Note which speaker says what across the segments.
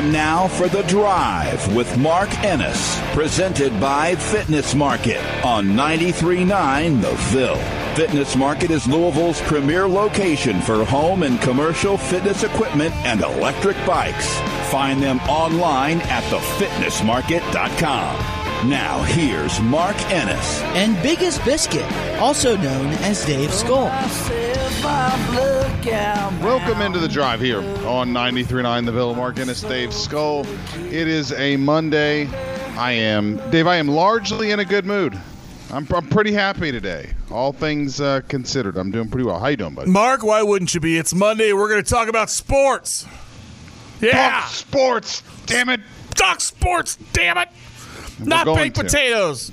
Speaker 1: Time now for The Drive with Mark Ennis, presented by Fitness Market on 93.9 The Ville. Fitness Market is Louisville's premier location for home and commercial fitness equipment and electric bikes. Find them online at thefitnessmarket.com. Now, here's Mark Ennis.
Speaker 2: and Biggest Biscuit, also known as Dave Skull.
Speaker 3: Welcome into the drive here on 93.9 The Villa Mark Ennis, Dave Skull. It is a Monday. I am, Dave, I am largely in a good mood. I'm, I'm pretty happy today. All things uh, considered, I'm doing pretty well. How you doing, buddy?
Speaker 4: Mark, why wouldn't you be? It's Monday. We're going to talk about sports. Yeah.
Speaker 3: Talk sports, damn it.
Speaker 4: Talk sports, damn it. Not baked
Speaker 3: to.
Speaker 4: potatoes.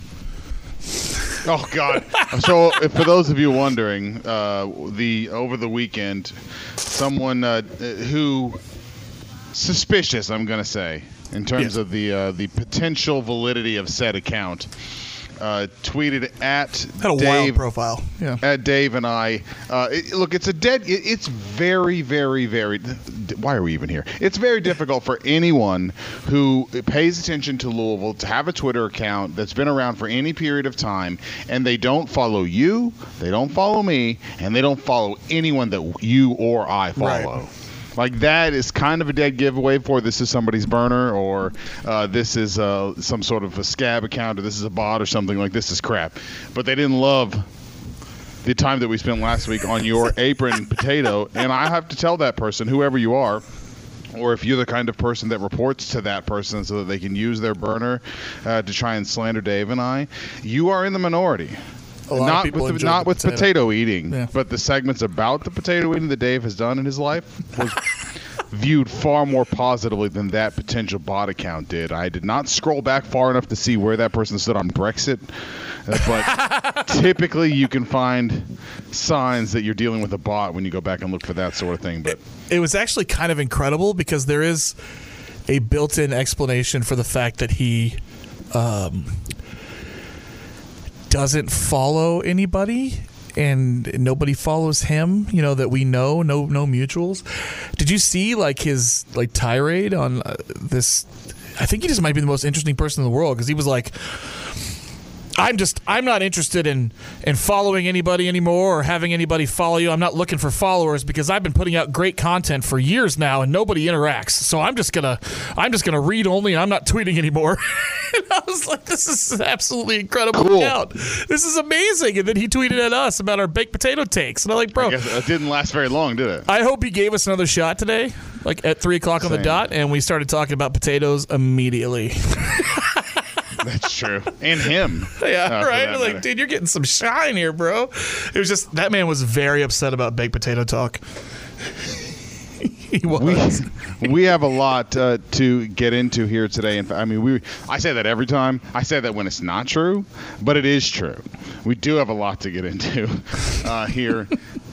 Speaker 3: Oh God! so, for those of you wondering, uh, the over the weekend, someone uh, who suspicious, I'm going to say, in terms
Speaker 4: Yes.
Speaker 3: of the uh, the potential validity of said account, uh, tweeted at
Speaker 4: Had a wild
Speaker 3: Dave
Speaker 4: profile. Yeah.
Speaker 3: at Dave and I. Uh, it, look, it's a dead. It, it's very, very, very. Why are we even here? It's very difficult for anyone who pays attention to Louisville to have a Twitter account that's been around for any period of time, and they don't follow you, they don't follow me, and they don't follow anyone that you or I follow.
Speaker 4: Right.
Speaker 3: Like that is kind of a dead giveaway for this is somebody's burner or uh, this is uh, some sort of a scab account or this is a bot or something like this is crap. But they didn't love the time that we spent last week on your apron potato, and I have to tell that person, whoever you are, or if you're the kind of person that reports to that person so that they can use their burner uh, to try and slander Dave and I, you are in the minority.
Speaker 4: A lot of
Speaker 3: not with, the, not with
Speaker 4: potato.
Speaker 3: potato, eating,
Speaker 4: Yeah.
Speaker 3: but the segments about the potato eating that Dave has done in his life was viewed far more positively than that potential bot account did. I did not scroll back far enough to see where that person stood on Brexit, uh, but typically you can find signs that you're dealing with a bot when you go back and look for that sort of thing. But
Speaker 4: It was actually kind of incredible because there is a built in explanation for the fact that he um, doesn't follow anybody and nobody follows him you know that we know no no mutuals did you see like his like tirade on uh, this i think he just might be the most interesting person in the world because he was like I'm just I'm not interested in in following anybody anymore or having anybody follow you. I'm not looking for followers because I've been putting out great content for years now and nobody interacts. So I'm just gonna I'm just gonna read only and I'm not tweeting anymore. I was like, this is absolutely incredible
Speaker 3: Cool.
Speaker 4: account. This is amazing. And then he tweeted at us about our baked potato takes. And I'm like, bro,
Speaker 3: it didn't last very long, did it?
Speaker 4: I hope he gave us another shot today, like at three o'clock on the dot, and we started talking about potatoes immediately.
Speaker 3: That's true. And him.
Speaker 4: Yeah,
Speaker 3: uh,
Speaker 4: right. Like,
Speaker 3: matter.
Speaker 4: dude, you're getting some shine here, bro. It was just that man was very upset about baked potato talk. he was.
Speaker 3: we we have a lot uh, to get into here today. In fact, I mean, we I say that every time. I say that when it's not true, but it is true. We do have a lot to get into uh, here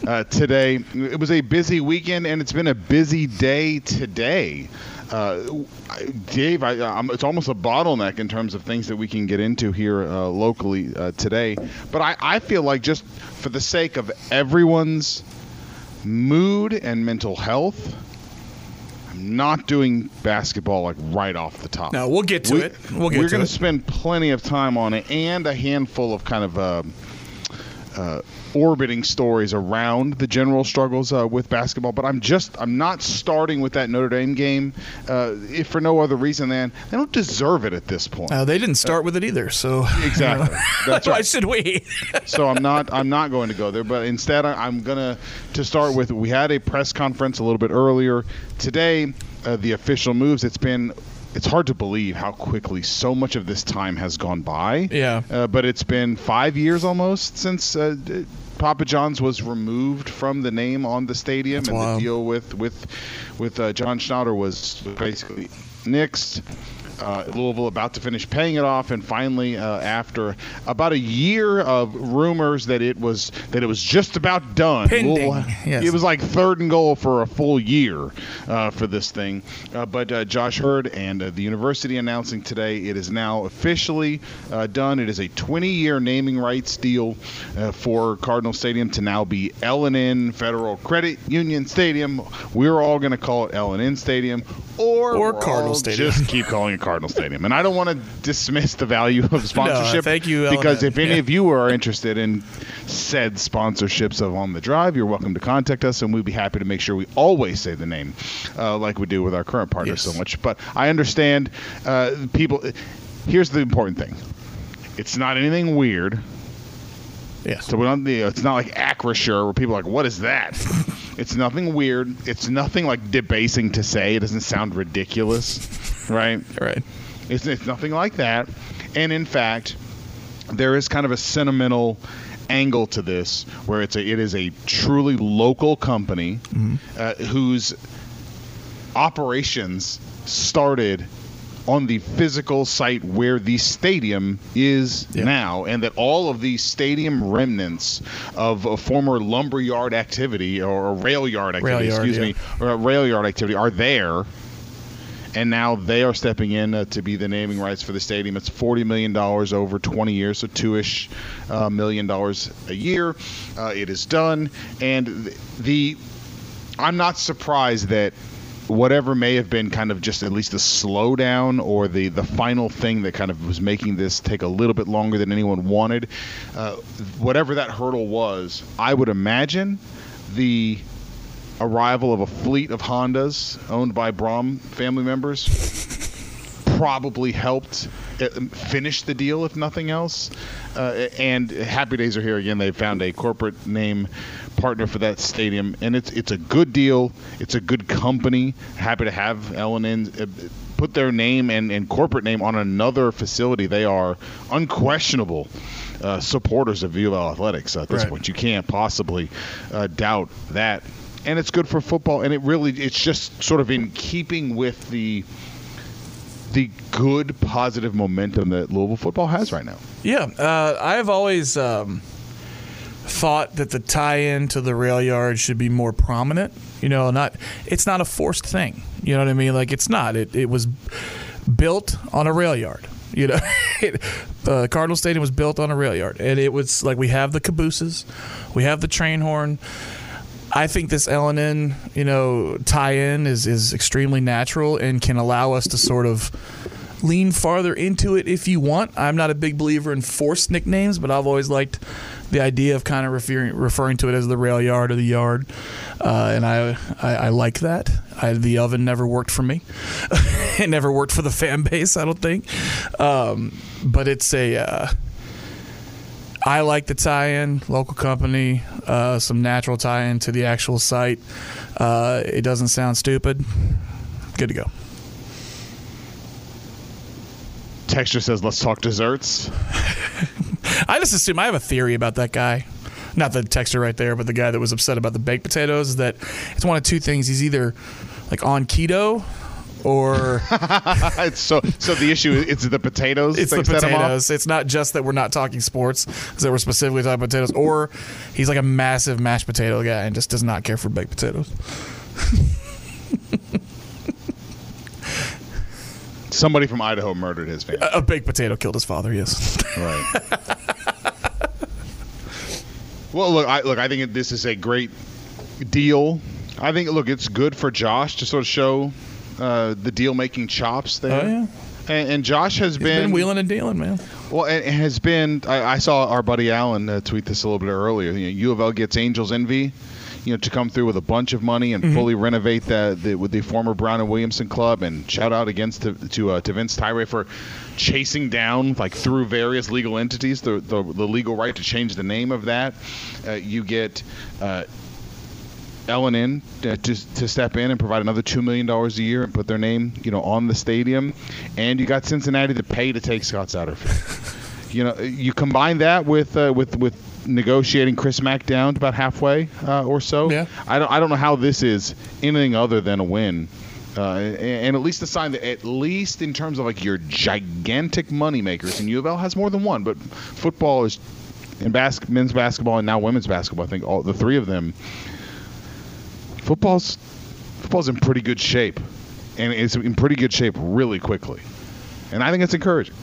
Speaker 3: uh, today. It was a busy weekend, and it's been a busy day today. Uh, Dave, I, I'm, it's almost a bottleneck in terms of things that we can get into here uh, locally uh, today. But I, I feel like just for the sake of everyone's mood and mental health, I'm not doing basketball like right off the top.
Speaker 4: No, we'll get to
Speaker 3: We-
Speaker 4: it. We'll get
Speaker 3: we're
Speaker 4: to
Speaker 3: gonna
Speaker 4: it.
Speaker 3: spend plenty of time on it and a handful of kind of uh, uh, orbiting stories around the general struggles uh, with basketball. But I'm just I'm not starting with that Notre Dame game, uh, if for no other reason than they don't deserve it at this point.
Speaker 4: Uh, they didn't start with it either, so
Speaker 3: exactly. That's
Speaker 4: why
Speaker 3: right.
Speaker 4: should we?
Speaker 3: so I'm not I'm not going to go there. But instead, I'm gonna to start with. We had a press conference a little bit earlier today. Uh, the official moves. It's been. It's hard to believe how quickly so much of this time has gone by.
Speaker 4: Yeah.
Speaker 3: Uh, but it's been five years almost since uh, Papa John's was removed from the name on the stadium, and
Speaker 4: wild.
Speaker 3: the deal with with with uh, John Schnatter was basically nixed. Uh, Louisville about to finish paying it off, and finally, uh, after about a year of rumors that it was that it was just about done,
Speaker 4: yes.
Speaker 3: it was like third and goal for a full year uh, for this thing. Uh, but uh, Josh Heird and uh, the university announcing today it is now officially uh, done. It is a 20-year naming rights deal uh, for Cardinal Stadium to now be L&N Federal Credit Union Stadium. We're all going to call it L&N Stadium, or
Speaker 4: Or Cardinal Stadium.
Speaker 3: Just keep calling it Cardinal Stadium. And I don't want to dismiss the value of sponsorship.
Speaker 4: thank you,
Speaker 3: because if any
Speaker 4: Yeah.
Speaker 3: of you are interested in said sponsorships of On the Drive, you're welcome to contact us, and we'd be happy to make sure we always say the name, uh, like we do with our current partners
Speaker 4: Yes.
Speaker 3: so much. But I understand uh, people. Here's the important thing: it's not anything weird.
Speaker 4: Yes.
Speaker 3: So we don't. You know, it's not like Acrisure where people are like, "What is that?" it's nothing weird. It's nothing like debasing to say. It doesn't sound ridiculous, right?
Speaker 4: Right.
Speaker 3: It's, it's nothing like that. And in fact, there is kind of a sentimental angle to this where it's a it is a truly local company uh, whose operations started on the physical site where the stadium is
Speaker 4: Yeah.
Speaker 3: now, and that all of these stadium remnants of a former lumberyard activity or a rail yard activity,
Speaker 4: Rail yard,
Speaker 3: excuse
Speaker 4: yeah.
Speaker 3: me, or a rail yard activity are there and now they are stepping in uh, to be the naming rights for the stadium. It's forty million dollars over twenty years, so two-ish uh, million dollars a year. Uh, it is done, and th- the I'm not surprised that whatever may have been kind of just at least the slowdown or the the final thing that kind of was making this take a little bit longer than anyone wanted, uh, whatever that hurdle was, I would imagine the arrival of a fleet of Hondas owned by Brohm family members probably helped uh, finish the deal, if nothing else. Uh, and Happy Days are here again. They found a corporate name partner for that stadium, and it's it's a good deal. It's a good company. Happy to have L&N uh, put their name and, and corporate name on another facility. They are unquestionable. Uh, supporters of U of L athletics at this
Speaker 4: Right.
Speaker 3: point. You can't possibly uh, doubt that. And it's good for football, and it really it's just sort of in keeping with the the good positive momentum that Louisville football has right now.
Speaker 4: Yeah, uh, I've always um, thought that the tie-in to the rail yard should be more prominent. You know, not it's not a forced thing. You know what I mean? Like it's not. It it was built on a rail yard. You know, it, uh, Cardinal Stadium was built on a rail yard, and it was like we have the cabooses, we have the train horn. I think this L&N, you know, tie-in is is extremely natural and can allow us to sort of lean farther into it if you want. I'm not a big believer in forced nicknames, but I've always liked the idea of kind of referring referring to it as the rail yard or the yard, uh, and I, I I like that. I, the oven never worked for me. it never worked for the fan base. I don't think, um, but it's a. Uh, I like the tie-in, local company, uh, some natural tie-in to the actual site. Uh, it doesn't sound stupid. Good to go.
Speaker 3: Texture says, "Let's talk desserts."
Speaker 4: I just assume I have a theory about that guy. Not the texture right there, but the guy that was upset about the baked potatoes. Is that it's one of two things. He's either like on keto, or
Speaker 3: it's so so the issue is it's the potatoes.
Speaker 4: it's the
Speaker 3: that set him off?
Speaker 4: potatoes. It's not just that we're not talking sports, it's that we're specifically talking potatoes. Or he's like a massive mashed potato guy and just does not care for baked potatoes.
Speaker 3: Somebody from Idaho murdered his family.
Speaker 4: A, a baked potato killed his father. Yes.
Speaker 3: Right. well, look, I look. I think this is a great deal. I think look, it's good for Josh to sort of show uh, the deal making chops there.
Speaker 4: Oh, yeah.
Speaker 3: And, and Josh has been,
Speaker 4: been wheeling and dealing, man.
Speaker 3: Well, it has been. I, I saw our buddy Allen uh, tweet this a little bit earlier. You know, U of L gets Angel's Envy, you know, to come through with a bunch of money and fully renovate the, the with the former Brown and Williamson club. And shout out against to to, uh, to Vince Tyra for chasing down like through various legal entities the the, the legal right to change the name of that. Uh, you get. Uh, In uh, to, to step in and provide another two million dollars a year and put their name, you know, on the stadium, and you got Cincinnati to pay to take Scott Satterfield. you know, you combine that with uh, with with negotiating Chris Mack down to about halfway uh, or so.
Speaker 4: Yeah.
Speaker 3: I don't I don't know how this is anything other than a win. Uh, and, and at least a sign that at least in terms of like your gigantic money makers, and U of L has more than one, but football is in bas- men's basketball and now women's basketball. I think all the three of them football's football's in pretty good shape, and it's in pretty good shape really quickly, and I think it's encouraging.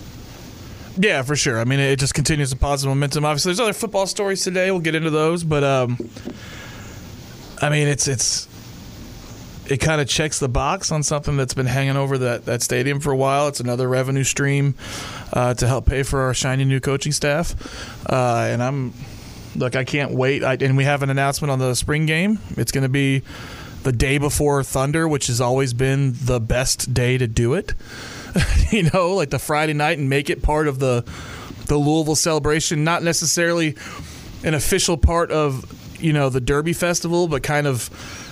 Speaker 4: Yeah, for sure. I mean, it just continues the positive momentum. Obviously, there's other football stories today. We'll get into those, but um, I mean, it's it's it kind of checks the box on something that's been hanging over that that stadium for a while. It's another revenue stream uh, to help pay for our shiny new coaching staff, uh, and I'm look. I can't wait. I, and we have an announcement on the spring game. It's going to be the day before Thunder, which has always been the best day to do it. you know, like the Friday night and make it part of the the Louisville celebration, not necessarily an official part of, you know, the Derby Festival, but kind of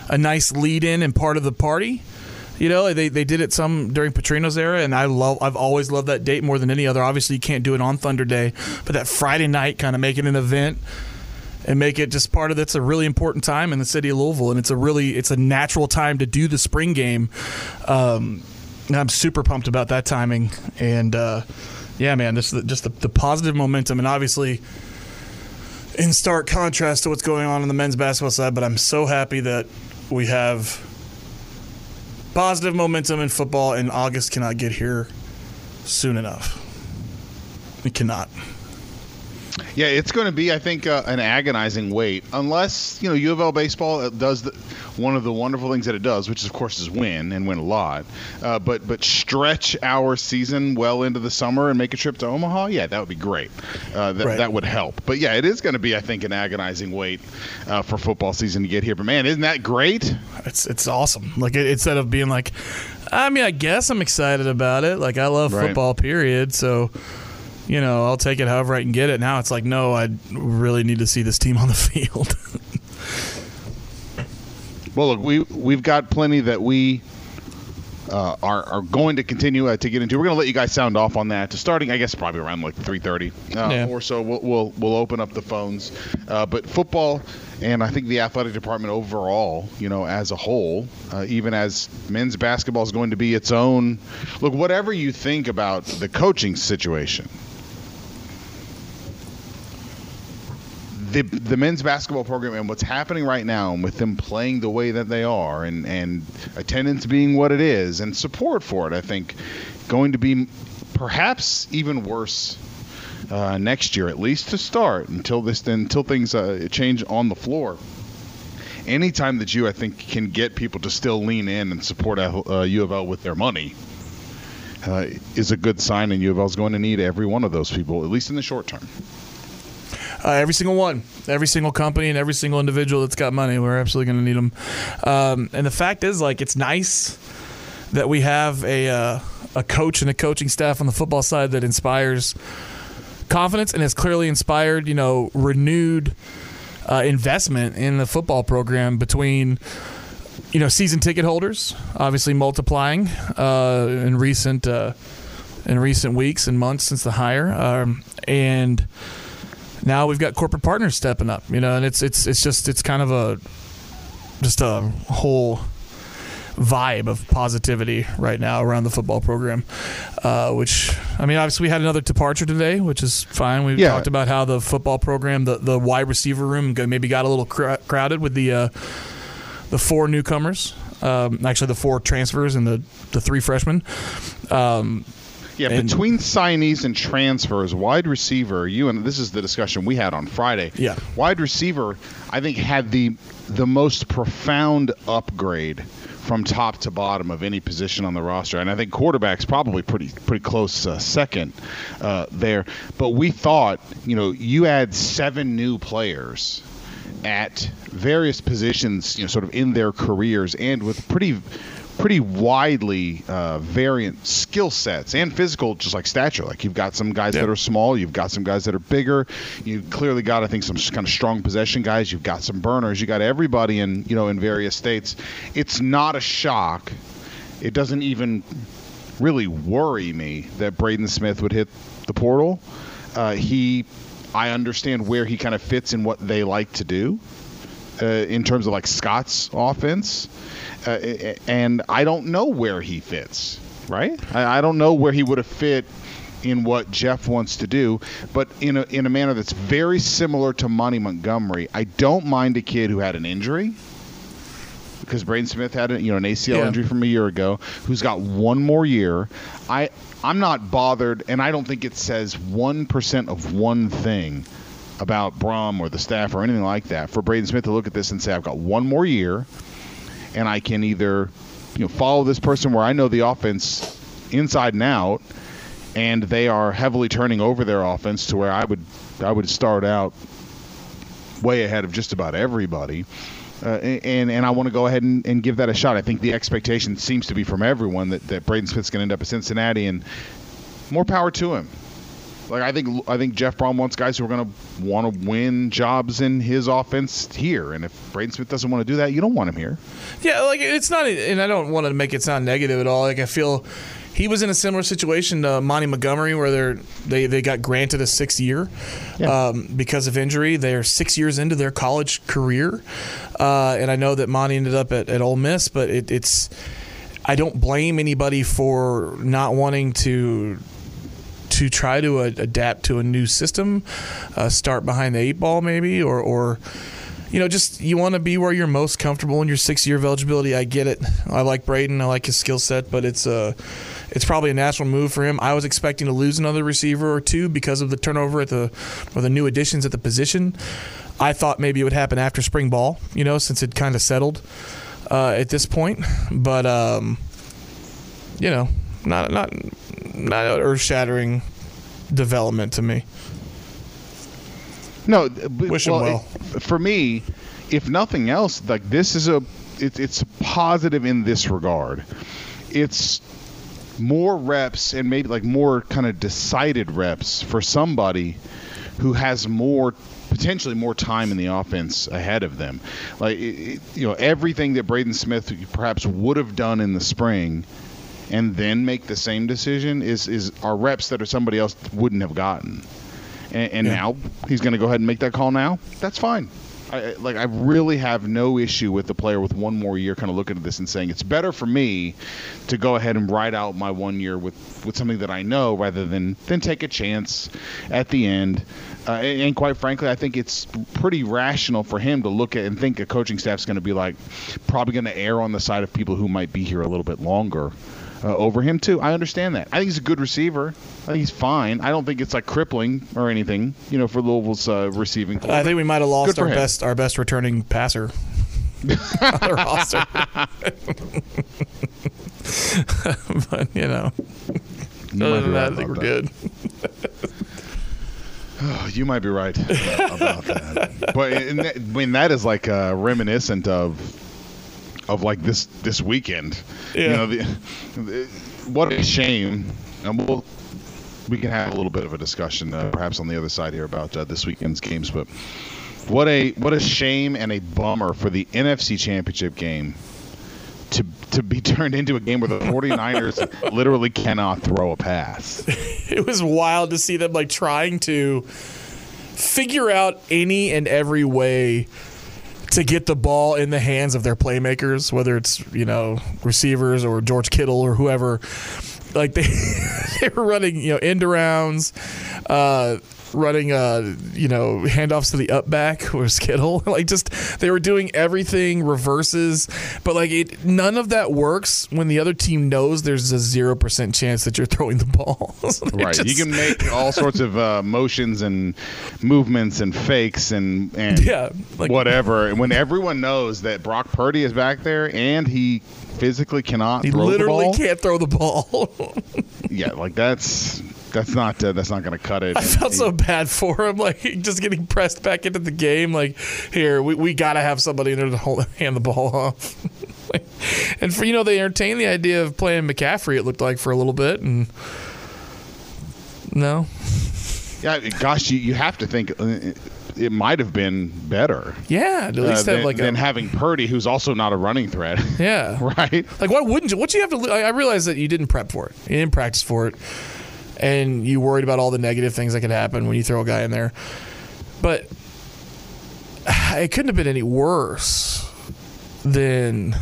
Speaker 4: a nice lead in and part of the party. You know, they, they did it some during Petrino's era, and I love I've always loved that date more than any other. Obviously, you can't do it on Thunder Day, but that Friday night kind of make it an event and make it just part of that's a really important time in the city of Louisville, and it's a really it's a natural time to do the spring game. Um, I'm super pumped about that timing, and uh, yeah, man, this just the, the positive momentum, and obviously in stark contrast to what's going on on the men's basketball side. But I'm so happy that we have positive momentum in football, and August cannot get here soon enough. It cannot.
Speaker 3: Yeah, it's going to be, I think, uh, an agonizing wait, unless you know U of L baseball uh, does the, one of the wonderful things that it does, which of course is win and win a lot. Uh, but but stretch our season well into the summer and make a trip to Omaha. Yeah, that would be great. Uh, that
Speaker 4: Right.
Speaker 3: that would help. But yeah, it is going to be, I think, an agonizing wait uh, for football season to get here. But man, isn't that great?
Speaker 4: It's it's awesome. Like it, instead of being like, I mean, I guess I'm excited about it. Like I love
Speaker 3: Right.
Speaker 4: football, period. So, you know, I'll take it however I can get it. Now it's like, no, I really need to see this team on the field.
Speaker 3: Well, look, we we've got plenty that we uh, are are going to continue uh, to get into. We're going to let you guys sound off on that. To starting, I guess, probably around like 3:30 uh,
Speaker 4: Yeah.
Speaker 3: or so. We'll, we'll we'll open up the phones. Uh, but football and I think the athletic department overall, you know, as a whole, uh, even as men's basketball is going to be its own. Look, whatever you think about the coaching situation. The the men's basketball program and what's happening right now and with them playing the way that they are and and attendance being what it is and support for it I think going to be perhaps even worse uh, next year at least to start until this until things uh, change on the floor. Anytime that you I think can get people to still lean in and support uh, U of L with their money uh, is a good sign and U of L is going to need every one of those people at least in the short term
Speaker 4: Uh, every single one, every single company, and every single individual that's got money, we're absolutely going to need them. Um, and the fact is, like, it's nice that we have a uh, a coach and a coaching staff on the football side that inspires confidence and has clearly inspired, you know, renewed uh, investment in the football program between. You know, season ticket holders obviously multiplying uh, in recent uh, in recent weeks and months since the hire, um, and now we've got corporate partners stepping up, you know, and it's it's it's just it's kind of a just a whole vibe of positivity right now around the football program. Uh, which I mean, obviously we had another departure today, which is fine. We
Speaker 3: Yeah.
Speaker 4: talked about how the football program, the the wide receiver room, maybe got a little cr- crowded with the uh, the four newcomers. Um, actually, the four transfers and the the three freshmen. Um,
Speaker 3: Yeah,
Speaker 4: And-
Speaker 3: between signees and transfers, wide receiver, you and this is the discussion we had on Friday.
Speaker 4: Yeah.
Speaker 3: Wide receiver, I think had the the most profound upgrade from top to bottom of any position on the roster, and I think quarterback's probably pretty pretty close uh, second uh, there. But we thought, you know, you add seven new players at various positions, you know, sort of in their careers, and with pretty pretty widely uh, variant skill sets and physical, just like stature. Like you've got some guys that are small, you've got some guys that are bigger. You clearly got, I think, some kind of strong possession guys. You've got some burners. You got everybody in, you know, in various states. It's not a shock. It doesn't even really worry me that Braden Smith would hit the portal. Uh, he, I understand where he kind of fits in what they like to do uh, in terms of like Scott's offense, uh, and I don't know where he fits. Right? I, I don't know where he would have fit in what Jeff wants to do, but in a in a manner that's very similar to Monty Montgomery. I don't mind a kid who had an injury because Braden Smith had a, you know an ACL
Speaker 4: Yeah.
Speaker 3: injury from a year ago, who's got one more year. I I'm not bothered, and I don't think it says one percent of one thing about Brohm or the staff or anything like that for Braden Smith to look at this and say, I've got one more year, and I can either you know follow this person where I know the offense inside and out, and they are heavily turning over their offense to where I would I would start out way ahead of just about everybody. Uh, and and I want to go ahead and, and give that a shot. I think the expectation seems to be from everyone that, that Braden Smith's going to end up at Cincinnati, and more power to him. Like I think I think Jeff Brohm wants guys who are going to want to win jobs in his offense here, and if Braden Smith doesn't want to do that, you don't want him here.
Speaker 4: Yeah, like it's not, and I don't want to make it sound negative at all. Like I feel he was in a similar situation to Monty Montgomery, where they're, they they got granted a sixth year
Speaker 3: Yeah.
Speaker 4: um, because of injury. They're six years into their college career, uh, and I know that Monty ended up at, at Ole Miss, but it, it's I don't blame anybody for not wanting to to try to adapt to a new system, uh, start behind the eight ball maybe, or or you know just you want to be where you're most comfortable in your six year of eligibility. I get it. I like Braden. I like his skill set, but it's uh, it's probably a natural move for him. I was expecting to lose another receiver or two because of the turnover at the or the new additions at the position. I thought maybe it would happen after spring ball, you know, since it kind of settled uh, at this point. But um, you know, not not not earth shattering development to me.
Speaker 3: No, but-
Speaker 4: Wish him well.
Speaker 3: it- for me, if nothing else, like this is a it, it's positive in this regard. It's more reps and maybe like more kind of decided reps for somebody who has more potentially more time in the offense ahead of them. Like it- you know everything that Braden Smith perhaps would have done in the spring and then make the same decision is is are reps that are somebody else wouldn't have gotten. And, and
Speaker 4: Yeah.
Speaker 3: now he's going to go ahead and make that call now. That's fine. I, like I really have no issue with the player with one more year, kind of looking at this and saying it's better for me to go ahead and ride out my one year with, with something that I know rather than than take a chance at the end. Uh, and, and quite frankly, I think it's pretty rational for him to look at and think a coaching staff's going to be like probably going to err on the side of people who might be here a little bit longer uh, over him too. I understand that. I think he's a good receiver. I think he's fine. I don't think it's like crippling or anything, you know, for Louisville's uh, receiving. core.
Speaker 4: I think we might have lost our
Speaker 3: him.
Speaker 4: best our best returning passer on roster. but you know,
Speaker 3: You
Speaker 4: other than that,
Speaker 3: right
Speaker 4: I think we're
Speaker 3: about
Speaker 4: good.
Speaker 3: that. You might be right about that. But that, I mean, that is like uh, reminiscent of of like this this weekend. You know, the, the, what a shame. And we'll we can have a little bit of a discussion, uh, perhaps on the other side here, about uh, this weekend's games. But what a what a shame and a bummer for the NFC Championship game to to be turned into a game where the 49ers literally cannot throw a pass.
Speaker 4: It was wild to see them like trying to figure out any and every way to get the ball in the hands of their playmakers, whether it's you know receivers or George Kittle or whoever. Like they they were running you know end arounds. Uh, running uh you know handoffs to the up back or skittle like just they were doing everything reverses but like it none of that works when the other team knows there's a 0% chance that you're throwing the ball So
Speaker 3: Right. you can make all sorts of uh, motions and movements and fakes and, and
Speaker 4: Yeah, like-
Speaker 3: whatever. And when everyone knows that Brock Purdy is back there and he physically cannot
Speaker 4: he
Speaker 3: throw
Speaker 4: literally
Speaker 3: the ball,
Speaker 4: can't throw the ball
Speaker 3: yeah, like that's that's not uh, that's not going to cut it.
Speaker 4: I felt so bad for him, like just getting pressed back into the game. Like, here we, we got to have somebody in there to hold hand the ball off. and for you know, they entertained the idea of playing McCaffrey. It looked like for a little bit, and no,
Speaker 3: Yeah, gosh, you, you have to think uh, it might have been better.
Speaker 4: yeah, at least
Speaker 3: uh,
Speaker 4: have
Speaker 3: than,
Speaker 4: like
Speaker 3: than
Speaker 4: a
Speaker 3: having Purdy, who's also not a running threat.
Speaker 4: yeah.
Speaker 3: right?
Speaker 4: Like, why wouldn't you? What you have to? I I realize that you didn't prep for it. You didn't practice for it, and you worried about all the negative things that could happen when you throw a guy in there. But it couldn't have been any worse than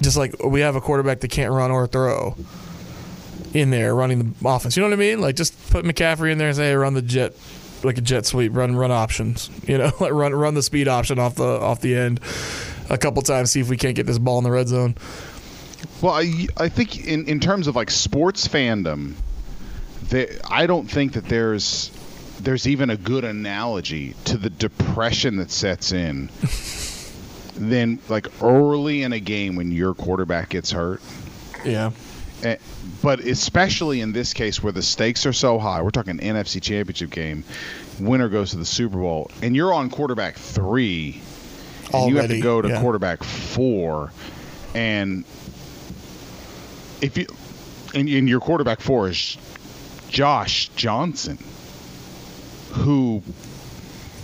Speaker 4: just like we have a quarterback that can't run or throw in there running the offense. You know what I mean? Like just put McCaffrey in there and say, hey, run the jet like a jet sweep, run run options. You know, like run run the speed option off the off the end a couple times, see if we can't get this ball in the red zone.
Speaker 3: Well, I, I think in, in terms of like sports fandom, the, I don't think that there's there's even a good analogy to the depression that sets in. then like early in a game when your quarterback gets hurt.
Speaker 4: Yeah.
Speaker 3: Eh, but especially in this case where the stakes are so high, we're talking NFC Championship game, winner goes to the Super Bowl, and you're on quarterback three, and you have to go to
Speaker 4: yeah.
Speaker 3: quarterback four, and if you and, and your quarterback four is Josh Johnson, who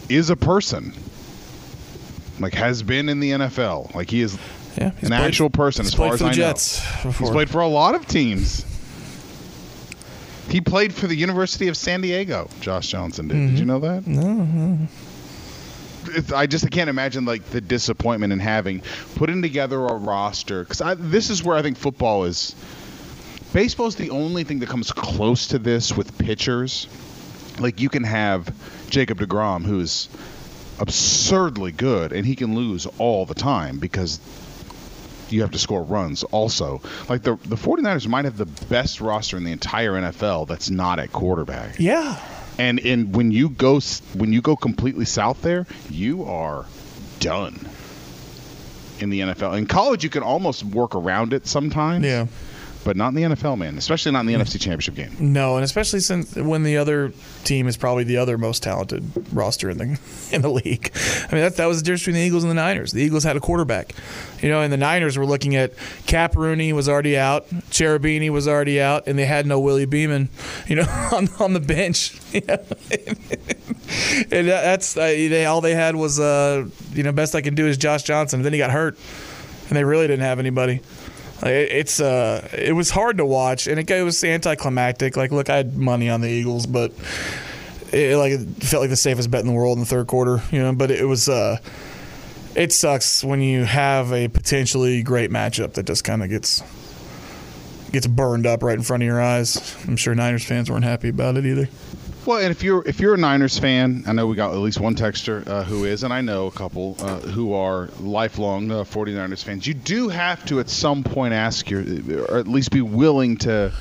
Speaker 3: is a person, like has been in the NFL, like he is
Speaker 4: Yeah.
Speaker 3: an
Speaker 4: played-
Speaker 3: actual person as far
Speaker 4: played
Speaker 3: as
Speaker 4: for the
Speaker 3: I
Speaker 4: Jets
Speaker 3: know.
Speaker 4: before.
Speaker 3: He's played for a lot of teams. He played for the University of San Diego. Josh Johnson did. Did you know that?
Speaker 4: Mm-hmm. No, no.
Speaker 3: It's, I just I can't imagine like the disappointment in having putting together a roster because this is where I think football is. Baseball is the only thing that comes close to this with pitchers. Like you can have Jacob Degrom, who's absurdly good, and he can lose all the time because you have to score runs also. Like the the 49ers might have the best roster in the entire NFL that's not at quarterback.
Speaker 4: Yeah.
Speaker 3: And in when you go when you go completely south there, you are done in the NFL. In college, you can almost work around it sometimes.
Speaker 4: Yeah.
Speaker 3: But not in the NFL, man. Especially not in the NFC Championship game.
Speaker 4: No, and especially since when the other team is probably the other most talented roster in the in the league. I mean, that that was the difference between the Eagles and the Niners. The Eagles had a quarterback, you know, and the Niners were looking at Cap Rooney was already out, Cherubini was already out, and they had no Willie Beamen, you know, on on the bench. And that's they all they had was uh, you know, best I can do is Josh Johnson. then he got hurt, and they really didn't have anybody. It's uh, it was hard to watch, and it, it was anticlimactic. Like, look, I had money on the Eagles, but it like it felt like the safest bet in the world in the third quarter, you know. But it was uh, it sucks when you have a potentially great matchup that just kind of gets gets burned up right in front of your eyes. I'm sure Niners fans weren't happy about it either.
Speaker 3: Well, and if you're if you're a Niners fan, I know we got at least one texter uh, who is, and I know a couple uh, who are lifelong uh, 49ers fans. You do have to at some point ask your, or at least be willing to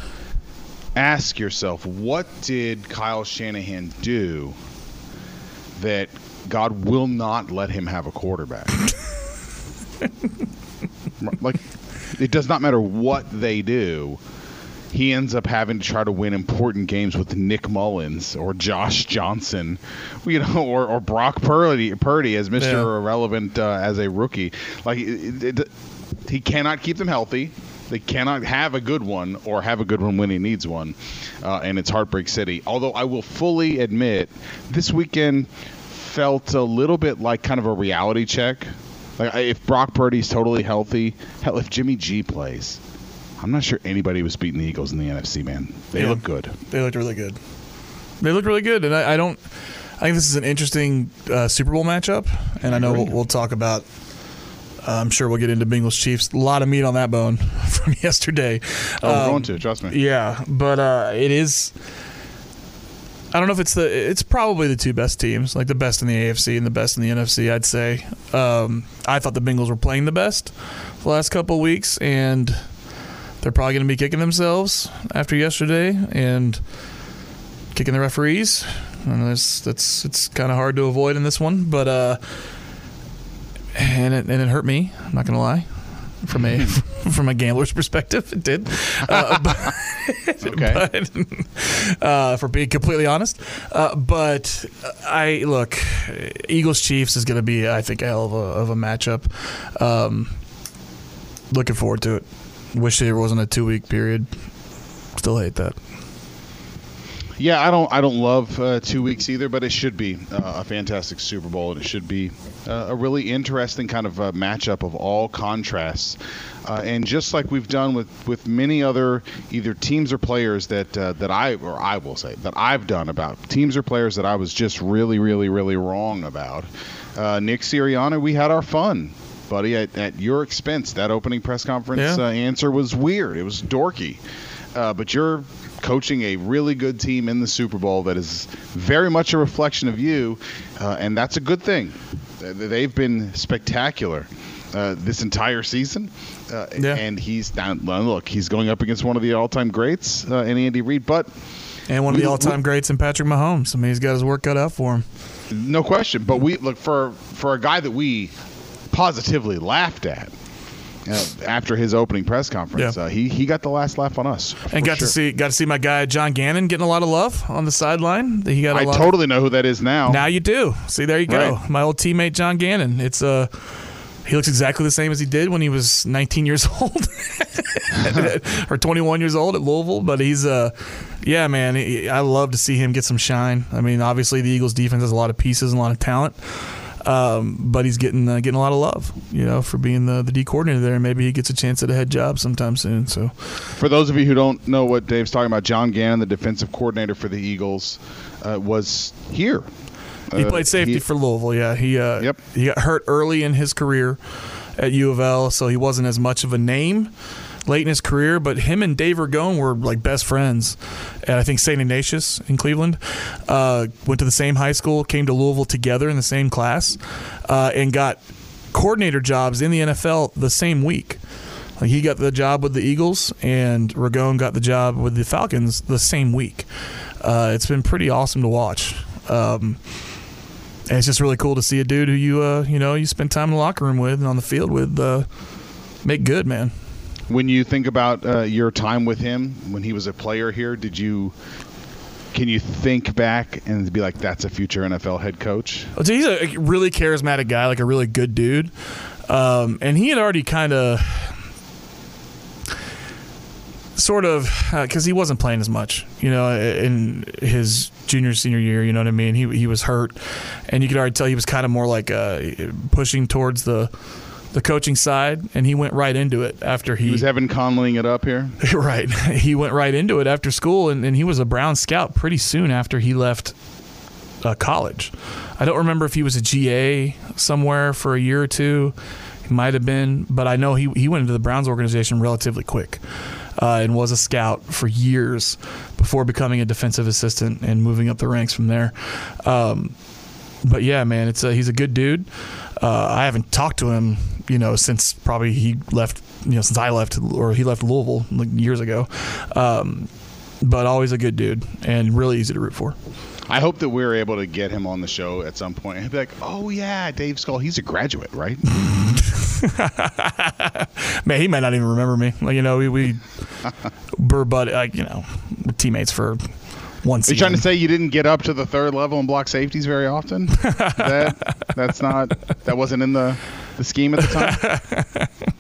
Speaker 3: ask yourself, what did Kyle Shanahan do that God will not let him have a quarterback? like, it does not matter what they do he ends up having to try to win important games with Nick Mullens or Josh Johnson, you know, or, or Brock Purdy, Purdy as Mr.
Speaker 4: Yeah.
Speaker 3: Irrelevant uh, as a rookie. Like it, it, he cannot keep them healthy. They cannot have a good one or have a good one when he needs one, uh, and it's Heartbreak City. Although I will fully admit, this weekend felt a little bit like kind of a reality check. Like if Brock Purdy's totally healthy, hell, if Jimmy G plays, I'm not sure anybody was beating the Eagles in the NFC, man. They
Speaker 4: Yeah.
Speaker 3: look good.
Speaker 4: They looked really good. They looked really good, and I, I don't. I think this is an interesting uh, Super Bowl matchup, and I, know we'll, we'll talk about. Uh, I'm sure we'll get into Bengals Chiefs. A lot of meat on that bone from yesterday.
Speaker 3: Oh, we're
Speaker 4: Um,
Speaker 3: going to, trust me.
Speaker 4: Yeah, but uh, it is. I don't know if it's the. It's probably the two best teams, like the best in the AFC and the best in the NFC. I'd say. Um, I thought the Bengals were playing the best the last couple of weeks, and they're probably going to be kicking themselves after yesterday and kicking the referees. And that's that's it's kind of hard to avoid in this one, but uh, and it and it hurt me. I'm not going to lie from a from a gambler's perspective. It did. Uh, but,
Speaker 3: Okay.
Speaker 4: but, uh, for being completely honest, uh, but I look, Eagles Chiefs is going to be, I think, a hell of a, of a matchup. Um, looking forward to it. Wish there wasn't a two week period. Still hate that.
Speaker 3: Yeah, I don't. I don't love uh, two weeks either, but it should be uh, a fantastic Super Bowl, and it should be uh, a really interesting kind of uh, matchup of all contrasts. Uh, and just like we've done with, with many other either teams or players that uh, that I or I will say that I've done about teams or players that I was just really, really, really wrong about. Nick Sirianni, we had our fun, buddy, at, at your expense. That opening press conference
Speaker 4: Yeah.
Speaker 3: uh, answer was weird. It was dorky. Uh, but you're coaching a really good team in the Super Bowl that is very much a reflection of you, uh, and that's a good thing. They've been spectacular uh, this entire season, uh,
Speaker 4: Yeah.
Speaker 3: and he's down. Look, he's going up against one of the all-time greats uh, in Andy Reid, but
Speaker 4: And one of
Speaker 3: We-
Speaker 4: the all time greats in Patrick Mahomes. I mean, he's got his work cut out for him.
Speaker 3: no question. But we look for for a guy that we positively laughed at. Uh, after his opening press conference,
Speaker 4: Yeah.
Speaker 3: uh, he he got the last laugh on us,
Speaker 4: And got
Speaker 3: sure.
Speaker 4: to see got to see my guy John Gannon getting a lot of love on the sideline. He got a
Speaker 3: I totally know who that is now.
Speaker 4: Now you do. See, there you go.
Speaker 3: Right.
Speaker 4: My old teammate John Gannon. It's uh he looks exactly the same as he did when he was 19 years old or 21 years old at Louisville. But he's uh yeah, man. He, I love to see him get some shine. I mean, obviously the Eagles defense has a lot of pieces and a lot of talent. Um, but he's getting uh, getting a lot of love, you know, for being the the D coordinator there. And maybe he gets a chance at a head job sometime soon. So
Speaker 3: For those of you who don't know what Dave's talking about, John Gannon, the defensive coordinator for the Eagles, uh, was here.
Speaker 4: He
Speaker 3: Uh,
Speaker 4: played safety
Speaker 3: he-
Speaker 4: for Louisville. Yeah, he uh,
Speaker 3: Yep.
Speaker 4: he got hurt early in his career at U of L, so he wasn't as much of a name late in his career. But him and Dave Ragone were like best friends at I think St. Ignatius in Cleveland. Uh, went to the same high school, came to Louisville together in the same class, uh, and got coordinator jobs in the NFL the same week. Like he got the job with the Eagles, and Ragone got the job with the Falcons the same week. Uh, it's been pretty awesome to watch. Um, and it's just really cool to see a dude who you uh, you know you spend time in the locker room with and on the field with uh, make good, man.
Speaker 3: When you think about uh, your time with him when he was a player here, did you can you think back and be like, "That's a future NFL head coach"?
Speaker 4: So he's a really charismatic guy, like a really good dude. Um, and he had already kind of, sort of, because he wasn't playing as much, you know, in his junior senior year. You know what I mean? He he was hurt, and you could already tell he was kind of more like uh, pushing towards the the coaching side, and he went right into it after
Speaker 3: He was Evan Conleying it up here.
Speaker 4: right. He went right into it after school, and, and he was a Brown scout pretty soon after he left uh, college. I don't remember if he was a GA somewhere for a year or two. He might have been, but I know he, he went into the Browns organization relatively quick uh, and was a scout for years before becoming a defensive assistant and moving up the ranks from there. Um, but yeah, man, it's a, he's a good dude. Uh, I haven't talked to him, you know, since probably he left, you know, since I left or he left Louisville like years ago. Um, but always a good dude and really easy to root for.
Speaker 3: I hope that we're able to get him on the show at some point and be like, "Oh yeah, Dave Skull, he's a graduate, right?"
Speaker 4: Man, he might not even remember me. Like you know, we we were buddy, like you know, teammates for one
Speaker 3: Are you trying to say you didn't get up to the third level and block safeties very often? that that's not that wasn't in the the scheme at the time.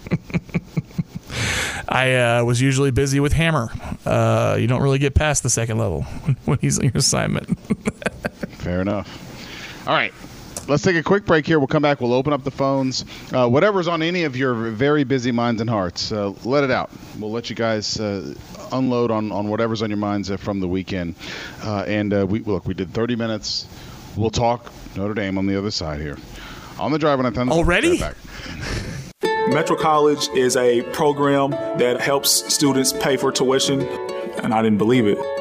Speaker 4: I uh, was usually busy with Hammer. Uh, you don't really get past the second level when he's on your assignment.
Speaker 3: Fair enough. All right. Let's take a quick break here. We'll come back. We'll open up the phones. Uh, whatever's on any of your very busy minds and hearts, uh, let it out. We'll let you guys uh, unload on, on whatever's on your minds uh, from the weekend. Uh, and uh, we look, we did 30 minutes. We'll talk Notre Dame on the other side here. On the drive when I turn
Speaker 4: Already?
Speaker 3: Back.
Speaker 5: Metro College is a program that helps students pay for tuition, and I didn't believe it.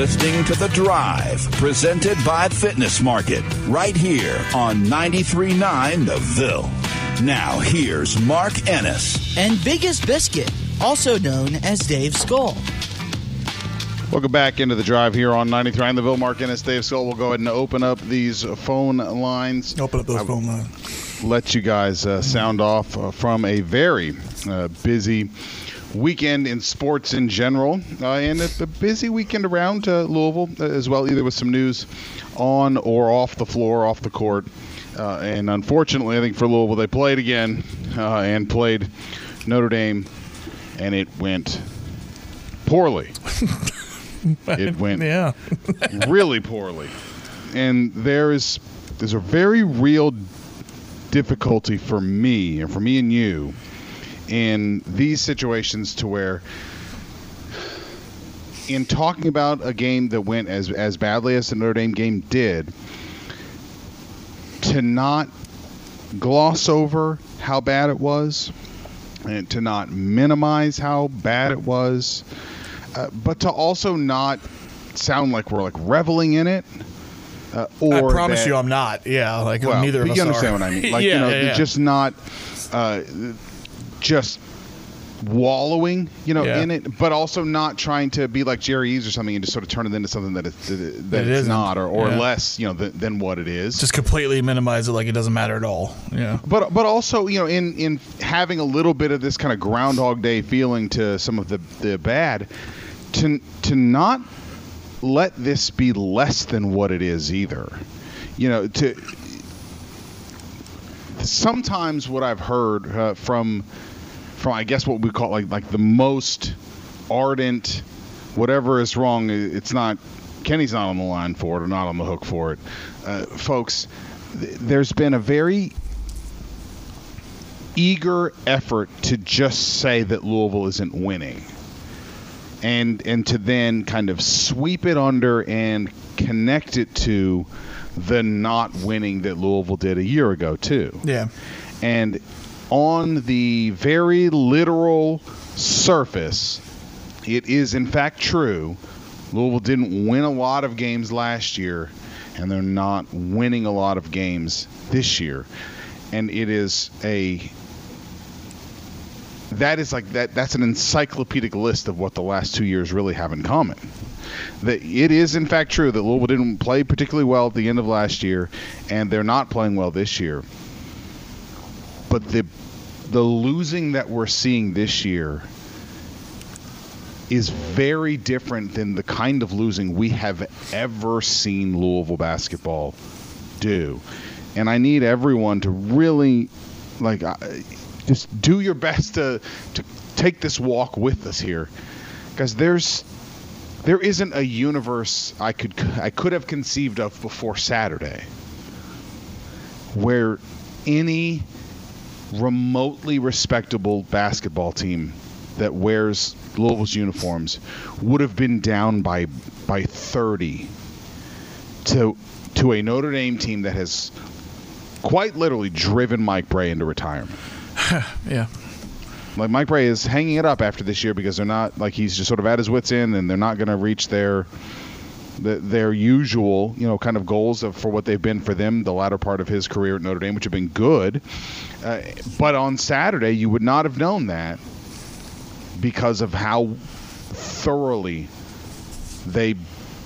Speaker 1: listening to The Drive, presented by Fitness Market, right here on 93.9 The Ville. Now, here's Mark Ennis.
Speaker 2: And Biggest Biscuit, also known as Dave Skull.
Speaker 3: Welcome back into the drive here on 93 the Ville Mark Ennis Dave Skull. We'll go ahead and open up these phone lines.
Speaker 4: Open up those phone lines.
Speaker 3: Let you guys uh, sound off uh, from a very uh, busy weekend in sports in general, uh, and a, a busy weekend around uh, Louisville uh, as well, either with some news on or off the floor, off the court. Uh, and unfortunately, I think for Louisville, they played again uh, and played Notre Dame, and it went poorly. it went
Speaker 4: Yeah.
Speaker 3: really poorly. And there is there's a very real difficulty for me and for me and you in these situations to where in talking about a game that went as as badly as the Notre Dame game did to not gloss over how bad it was and to not minimize how bad it was uh, but to also not sound like we're like reveling in it. Uh, or
Speaker 4: I promise
Speaker 3: that-
Speaker 4: you, I'm not. Yeah, like
Speaker 3: well,
Speaker 4: neither of us
Speaker 3: you understand
Speaker 4: are.
Speaker 3: what I mean. Like
Speaker 4: yeah,
Speaker 3: you know,
Speaker 4: yeah, yeah.
Speaker 3: just not uh, just wallowing, you know,
Speaker 4: Yeah.
Speaker 3: in it, but also not trying to be like Jerry Eaves or something and just sort of turn it into something that, it, that, that
Speaker 4: It
Speaker 3: it's not, or, or
Speaker 4: Yeah.
Speaker 3: less, you know, than, than what it is.
Speaker 4: just completely minimize it like it doesn't matter at all. Yeah.
Speaker 3: but but also you know in in having a little bit of this kind of groundhog day feeling to some of the the bad to to not let this be less than what it is either you know to sometimes what i've heard uh, from from i guess what we call like like the most ardent whatever is wrong it's not kenny's not on the line for it or not on the hook for it uh, folks th- there's been a very eager effort to just say that Louisville isn't winning. And and to then kind of sweep it under and connect it to the not winning that Louisville did a year ago too.
Speaker 4: Yeah.
Speaker 3: And on the very literal surface, it is in fact true. Louisville didn't win a lot of games last year, and they're not winning a lot of games this year. And it is a that is like that that's an encyclopedic list of what the last two years really have in common. That it is in fact true that Louisville didn't play particularly well at the end of last year, and they're not playing well this year but the the losing that we're seeing this year is very different than the kind of losing we have ever seen Louisville basketball do. And I need everyone to really like just do your best to to take this walk with us here because there's there isn't a universe I could I could have conceived of before Saturday where any remotely respectable basketball team that wears Louisville's uniforms would have been down by by 30 to to a Notre Dame team that has quite literally driven Mike Brey into retirement.
Speaker 4: Yeah.
Speaker 3: Like Mike Brey is hanging it up after this year because they're not like he's just sort of at his wits end and they're not going to reach their the, their usual, you know, kind of goals of, for what they've been for them the latter part of his career at Notre Dame, which have been good. Uh, but on Saturday, you would not have known that because of how thoroughly they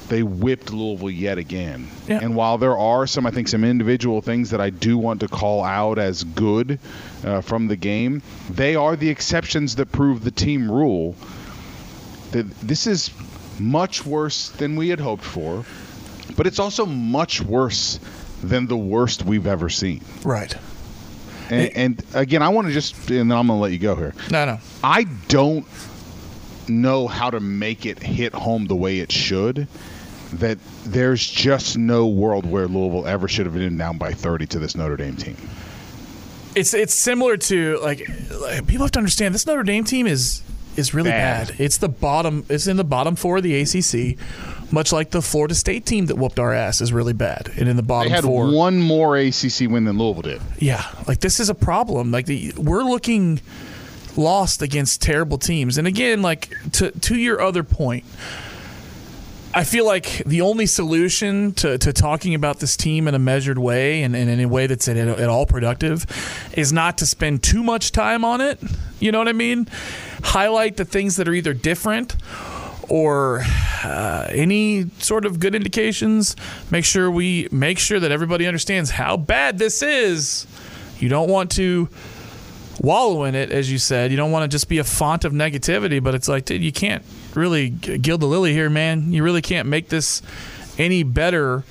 Speaker 3: they whipped Louisville yet again.
Speaker 4: Yeah.
Speaker 3: And while there are some, I think, some individual things that I do want to call out as good uh, from the game, they are the exceptions that prove the team rule. That this is much worse than we had hoped for, but it's also much worse than the worst we've ever seen.
Speaker 4: Right.
Speaker 3: And, and again, I want to just, and then I'm going to let you go here.
Speaker 4: No, no.
Speaker 3: I don't know how to make it hit home the way it should. That there's just no world where Louisville ever should have been down by 30 to this Notre Dame team.
Speaker 4: It's it's similar to like, like people have to understand this Notre Dame team is is really
Speaker 3: Bad.
Speaker 4: bad. It's the bottom. It's in the bottom four of the ACC, much like the Florida State team that whooped our ass is really bad. And in the
Speaker 3: They
Speaker 4: bottom
Speaker 3: had
Speaker 4: four,
Speaker 3: one more ACC win than Louisville did.
Speaker 4: Yeah, like this is a problem. Like the we're looking lost against terrible teams. And again, like to to your other point, I feel like the only solution to, to talking about this team in a measured way and, and in a way that's at, at all productive is not to spend too much time on it. You know what I mean? Highlight the things that are either different or uh, any sort of good indications. Make sure we make sure that everybody understands how bad this is. You don't want to wallow in it, as you said. You don't want to just be a font of negativity, but it's like, dude, you can't really gild the lily here, man. You really can't make this any better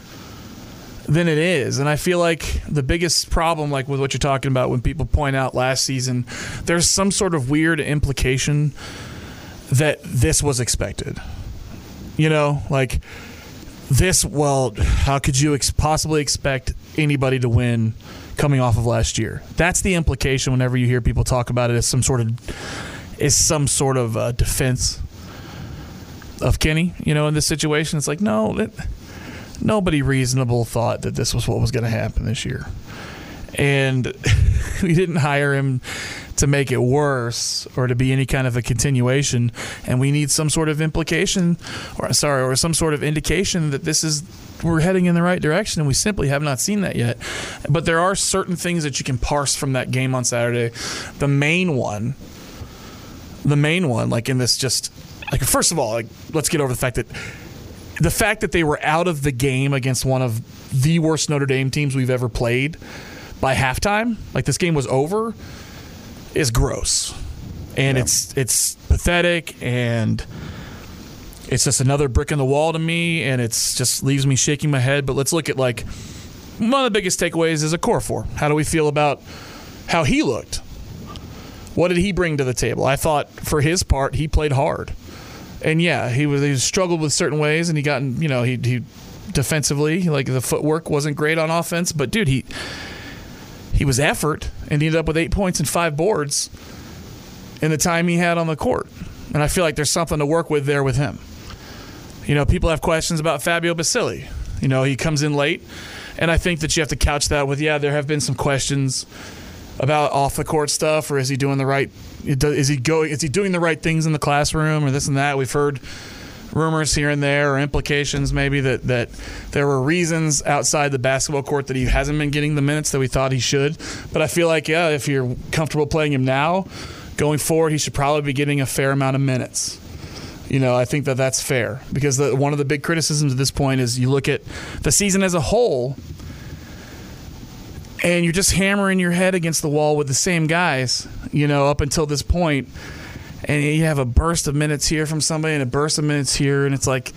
Speaker 4: than it is. And I feel like the biggest problem, like with what you're talking about, when people point out last season, there's some sort of weird implication that this was expected. You know, like this. Well, how could you ex- possibly expect anybody to win coming off of last year? That's the implication whenever you hear people talk about it as some sort of is some sort of uh, defense of Kenny. You know, in this situation, it's like no, that, nobody reasonable thought that this was what was going to happen this year, and we didn't hire him to make it worse or to be any kind of a continuation and we need some sort of implication or sorry or some sort of indication that this is we're heading in the right direction and we simply have not seen that yet. But there are certain things that you can parse from that game on Saturday. The main one the main one like in this just like first of all like let's get over the fact that the fact that they were out of the game against one of the worst Notre Dame teams we've ever played by halftime, like this game was over, is gross. And it's it's pathetic and it's just another brick in the wall to me and it's just leaves me shaking my head. But let's look at like one of the biggest takeaways is Okorafor. How do we feel about how he looked? What did he bring to the table? I thought for his part he played hard and yeah, he was he struggled with certain ways, and he got you know he he defensively like the footwork wasn't great on offense, but dude he he was effort and he ended up with eight points and five boards in the time he had on the court, and I feel like there's something to work with there with him. You know, people have questions about Fabio Basili. You know, he comes in late, and I think that you have to couch that with yeah, there have been some questions about off the court stuff, or is he doing the right? Is he going? Is he doing the right things in the classroom, or this and that? We've heard rumors here and there, or implications maybe that that there were reasons outside the basketball court that he hasn't been getting the minutes that we thought he should. But I feel like yeah, if you're comfortable playing him now, going forward, he should probably be getting a fair amount of minutes. You know, I think that that's fair because the, one of the big criticisms at this point is you look at the season as a whole and you're just hammering your head against the wall with the same guys, you know, up until this point. And you have a burst of minutes here from somebody and a burst of minutes here. And it's like,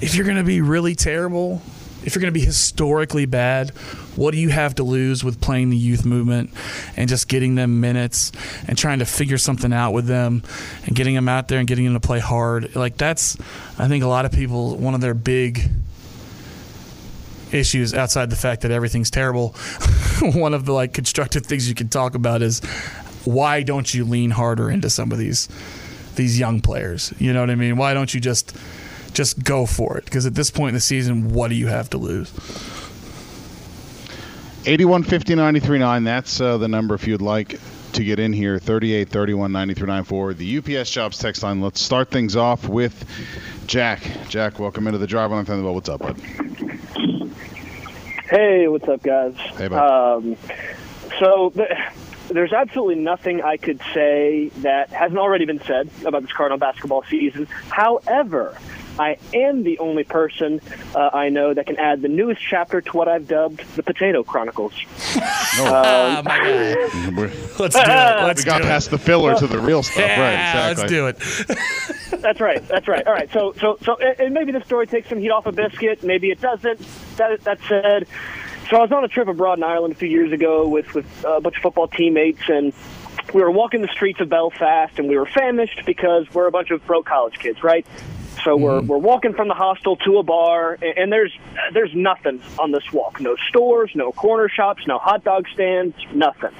Speaker 4: if you're going to be really terrible, if you're going to be historically bad, what do you have to lose with playing the youth movement and just getting them minutes and trying to figure something out with them and getting them out there and getting them to play hard? Like, that's, I think, a lot of people, one of their big issues outside the fact that everything's terrible. One of the like constructive things you can talk about is why don't you lean harder into some of these these young players? You know what I mean? Why don't you just just go for it? Because at this point in the season, what do you have to lose?
Speaker 3: 81 50 93 9. That's uh, the number if you'd like to get in here. 38 31 93 94. The UPS Jobs text line. Let's start things off with Jack. Jack, welcome into the drive on Thunderball. What's up, bud?
Speaker 6: Hey, what's up, guys?
Speaker 3: Hey, bud.
Speaker 6: Um, so th- there's absolutely nothing I could say that hasn't already been said about this Cardinal basketball season. However, I am the only person uh, I know that can add the newest chapter to what I've dubbed the Potato Chronicles.
Speaker 4: Oh, my God. Let's do it. Let's
Speaker 3: we got
Speaker 4: do it.
Speaker 3: past the filler to the real stuff,
Speaker 4: Yeah,
Speaker 3: right? Exactly.
Speaker 4: let's do it.
Speaker 6: That's right. That's right. All right. So, so, so, and and maybe the story takes some heat off a biscuit. Maybe it doesn't. That, that said, so I was on a trip abroad in Ireland a few years ago with with a bunch of football teammates, and we were walking the streets of Belfast, and we were famished because we're a bunch of broke college kids, right? So we're mm-hmm. we're walking from the hostel to a bar, and, and there's there's nothing on this walk. No stores, no corner shops, no hot dog stands, nothing.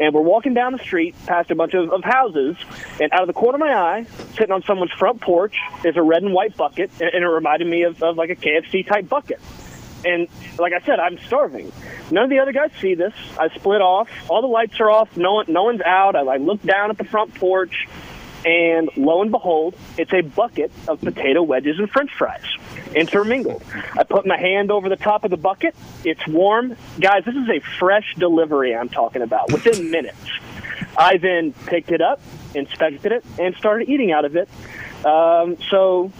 Speaker 6: And we're walking down the street past a bunch of, of houses, and out of the corner of my eye, sitting on someone's front porch, is a red and white bucket, and, and it reminded me of, of like a KFC type bucket. And like I said, I'm starving. None of the other guys see this. I split off. All the lights are off. No one, no one's out. I, I look down at the front porch, and lo and behold, it's a bucket of potato wedges and French fries, intermingled. I put my hand over the top of the bucket. It's warm, guys. This is a fresh delivery. I'm talking about within minutes. I then picked it up, inspected it, and started eating out of it. Um, so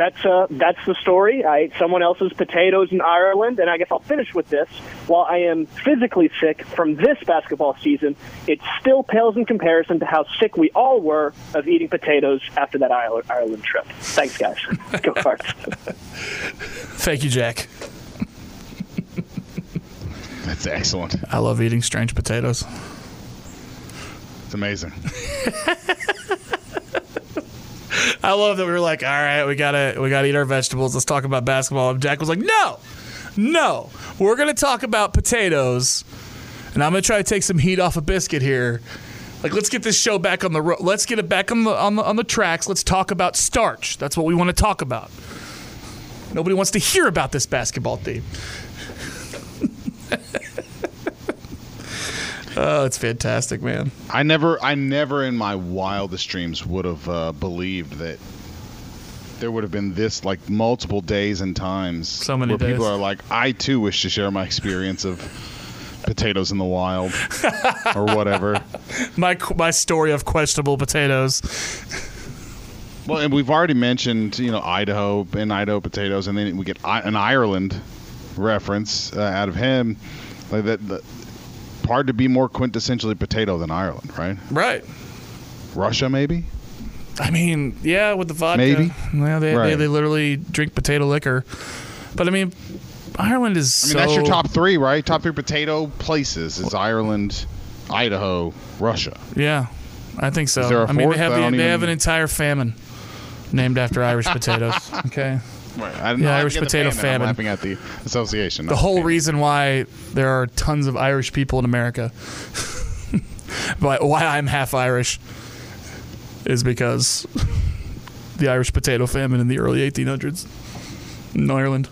Speaker 6: that's uh, that's the story. I ate someone else's potatoes in Ireland, and I guess I'll finish with this. While I am physically sick from this basketball season, it still pales in comparison to how sick we all were of eating potatoes after that Ireland, Ireland trip. Thanks, guys. Go Cards.
Speaker 4: Thank you, Jack.
Speaker 3: That's excellent.
Speaker 4: I love eating strange potatoes.
Speaker 3: It's amazing.
Speaker 4: I love that we were like, all right, we gotta we gotta eat our vegetables. Let's talk about basketball. And Jack was like, no, no, we're gonna talk about potatoes, and I'm gonna try to take some heat off a biscuit here. Like, let's get this show back on the road. let's get it back on the on the on the tracks. Let's talk about starch. That's what we want to talk about. Nobody wants to hear about this basketball team. Oh, it's fantastic, man.
Speaker 3: I never, I never in my wildest dreams would have uh, believed that there would have been this like multiple days and times
Speaker 4: So many
Speaker 3: where people are like, I too wish to share my experience of potatoes in the wild or whatever.
Speaker 4: My my story of questionable potatoes.
Speaker 3: Well, and we've already mentioned, you know, Idaho and Idaho potatoes, and then we get I- an Ireland reference uh, out of him. Like that, the, hard to be more quintessentially potato than Ireland, right?
Speaker 4: Right.
Speaker 3: Russia, maybe.
Speaker 4: I mean, yeah, with the vodka.
Speaker 3: Maybe.
Speaker 4: Yeah, they, they,
Speaker 3: Right.
Speaker 4: they literally drink potato liquor. But I mean, Ireland is
Speaker 3: I mean,
Speaker 4: so.
Speaker 3: that's your top three, right? Top three potato places is Ireland, Idaho, Russia.
Speaker 4: Yeah, I think so.
Speaker 3: Is there a
Speaker 4: I mean, they have the, they have an entire famine named after Irish potatoes. Okay.
Speaker 3: Right. I
Speaker 4: The
Speaker 3: I
Speaker 4: Irish
Speaker 3: the
Speaker 4: potato
Speaker 3: famine. I'm laughing at the association.
Speaker 4: The whole
Speaker 3: famine.
Speaker 4: reason why there are tons of Irish people in America, why, why I'm half Irish, is because the Irish potato famine in the early 1800s in Ireland.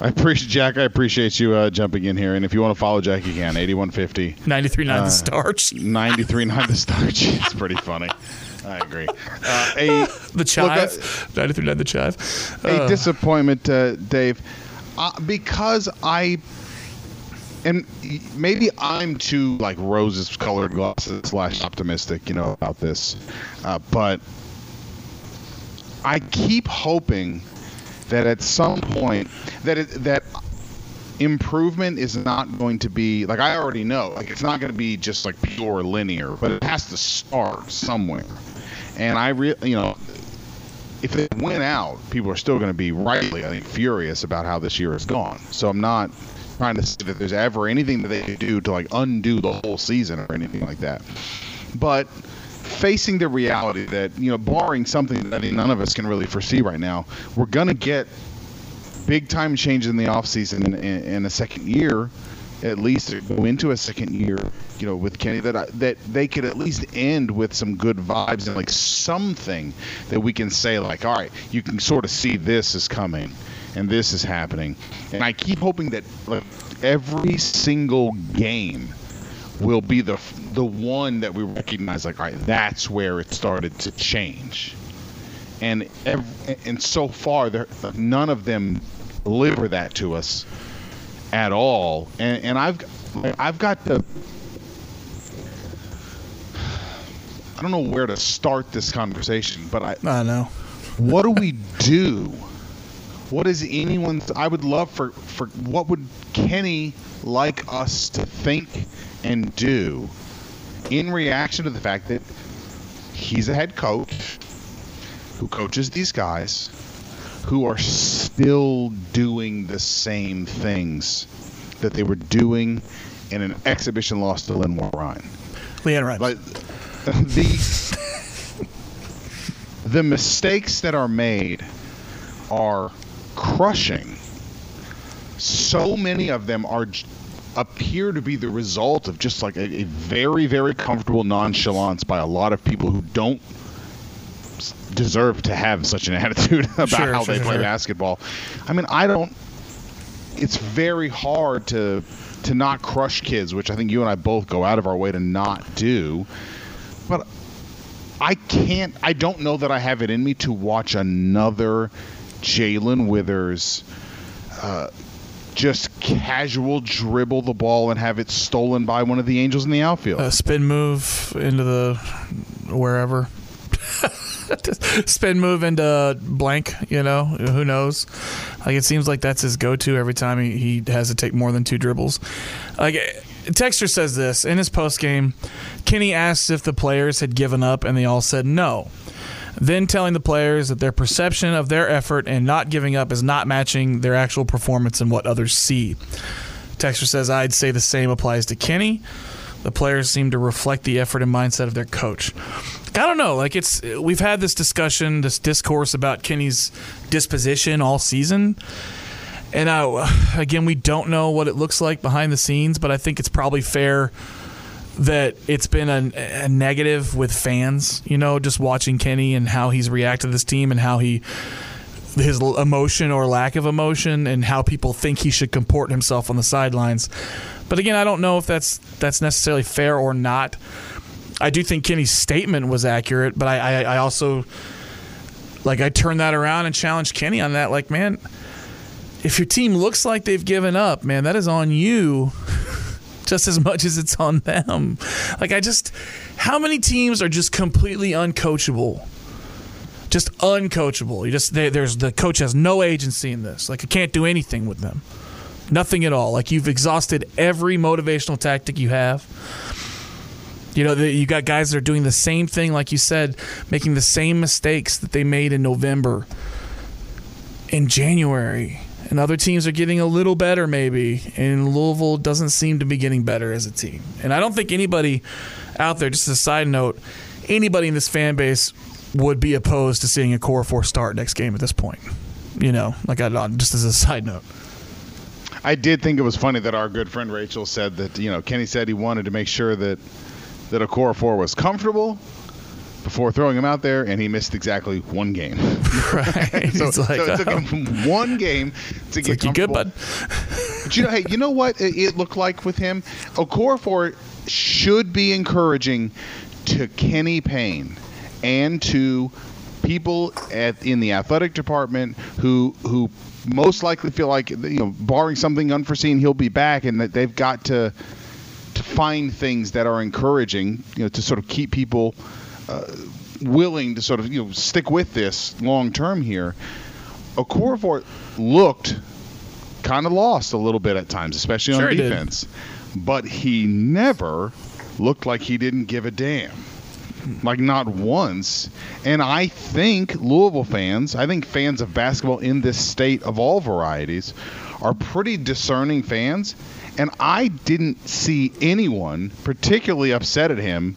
Speaker 3: I appreciate Jack. I appreciate you uh, jumping in here. And if you want to follow Jack, you can. 8150.
Speaker 4: 93.9
Speaker 3: Uh,
Speaker 4: the starch.
Speaker 3: 93.9 the starch. It's pretty funny. I agree. Uh, a
Speaker 4: The chive.
Speaker 3: Look,
Speaker 4: 93.9 the chive.
Speaker 3: a
Speaker 4: Uh,
Speaker 3: disappointment, uh, Dave, uh, because I and maybe I'm too like roses colored glasses slash optimistic, you know, about this, uh, but I keep hoping that at some point that it, that improvement is not going to be like I already know like it's not going to be just like pure linear, but it has to start somewhere. And I really, you know, if they went out, people are still going to be rightly, I think, furious about how this year has gone. So I'm not trying to say that there's ever anything that they could do to like undo the whole season or anything like that. But facing the reality that you know, barring something that I think none of us can really foresee right now, we're going to get big time changes in the offseason in, in, in a second year. At least go into a second year, you know, with Kenny, that I, that they could at least end with some good vibes and like something that we can say like, all right, you can sort of see this is coming, and this is happening, and I keep hoping that like every single game will be the the one that we recognize like, all right, that's where it started to change, and ev- and so far none of them deliver that to us at all. And and I've I've got the I don't know where to start this conversation, but I
Speaker 4: I know.
Speaker 3: what do we do? What is anyone's? I would love for for what would Kenny like us to think and do in reaction to the fact that he's a head coach who coaches these guys who are still doing the same things that they were doing in an exhibition loss to Lynn Ryan.
Speaker 4: Lenoir-Rhyne.
Speaker 3: Like the the mistakes that are made are crushing. So many of them are appear to be the result of just like a, a very very comfortable nonchalance by a lot of people who don't deserve to have such an attitude about
Speaker 4: Sure,
Speaker 3: how
Speaker 4: sure,
Speaker 3: they play basketball. I mean, I don't. It's very hard to to not crush kids, which I think you and I both go out of our way to not do. But I can't. I don't know that I have it in me to watch another Jalen Withers. Uh, just casual dribble the ball and have it stolen by one of the Angels in the outfield.
Speaker 4: a spin move into the wherever. spin move into blank, you know, who knows? Like it seems like that's his go-to every time he, he has to take more than two dribbles. Like Texter says this in his post game. Kenny asked if the players had given up, and they all said no. Then telling the players that their perception of their effort and not giving up is not matching their actual performance and what others see. Texter says, I'd say the same applies to Kenny. The players seem to reflect the effort and mindset of their coach. I don't know. Like it's we've had this discussion, this discourse about Kenny's disposition all season. And I, again, we don't know what it looks like behind the scenes, but I think it's probably fair that it's been a, a negative with fans, you know, just watching Kenny and how he's reacted to this team and how he his emotion or lack of emotion and how people think he should comport himself on the sidelines. But again, I don't know if that's that's necessarily fair or not. I do think Kenny's statement was accurate, but I, I, I also like I turned that around and challenged Kenny on that. Like, man, if your team looks like they've given up, man, that is on you just as much as it's on them. Like I just how many teams are just completely uncoachable? Just uncoachable. You just they, there's the coach has no agency in this. Like I can't do anything with them. Nothing at all. Like you've exhausted every motivational tactic you have. You know, you got guys that are doing the same thing, like you said, making the same mistakes that they made in November, in January. And other teams are getting a little better, maybe. And Louisville doesn't seem to be getting better as a team. And I don't think anybody out there, just as a side note, anybody in this fan base would be opposed to seeing Okorafor start next game at this point. You know, like I just as a side note.
Speaker 3: I did think it was funny that our good friend Rachel said that you know Kenny said he wanted to make sure that that Okorafor was comfortable before throwing him out there, and he missed exactly one game.
Speaker 4: Right.
Speaker 3: so,
Speaker 4: It's like,
Speaker 3: so it took him uh, one game to get
Speaker 4: like, you good,
Speaker 3: comfortable. But you know, hey, you know what it, it looked like with him? Okorafor should be encouraging to Kenny Payne and to people at in the athletic department who who most likely feel like you know, barring something unforeseen, he'll be back, and that they've got to to find things that are encouraging, you know, to sort of keep people uh, willing to sort of you know stick with this long term here. Okorafor looked kind of lost a little bit at times, especially
Speaker 4: Sure
Speaker 3: on defense, but he never looked like he didn't give a damn. Like not once. And I think Louisville fans, I think fans of basketball in this state of all varieties, are pretty discerning fans. And I didn't see anyone particularly upset at him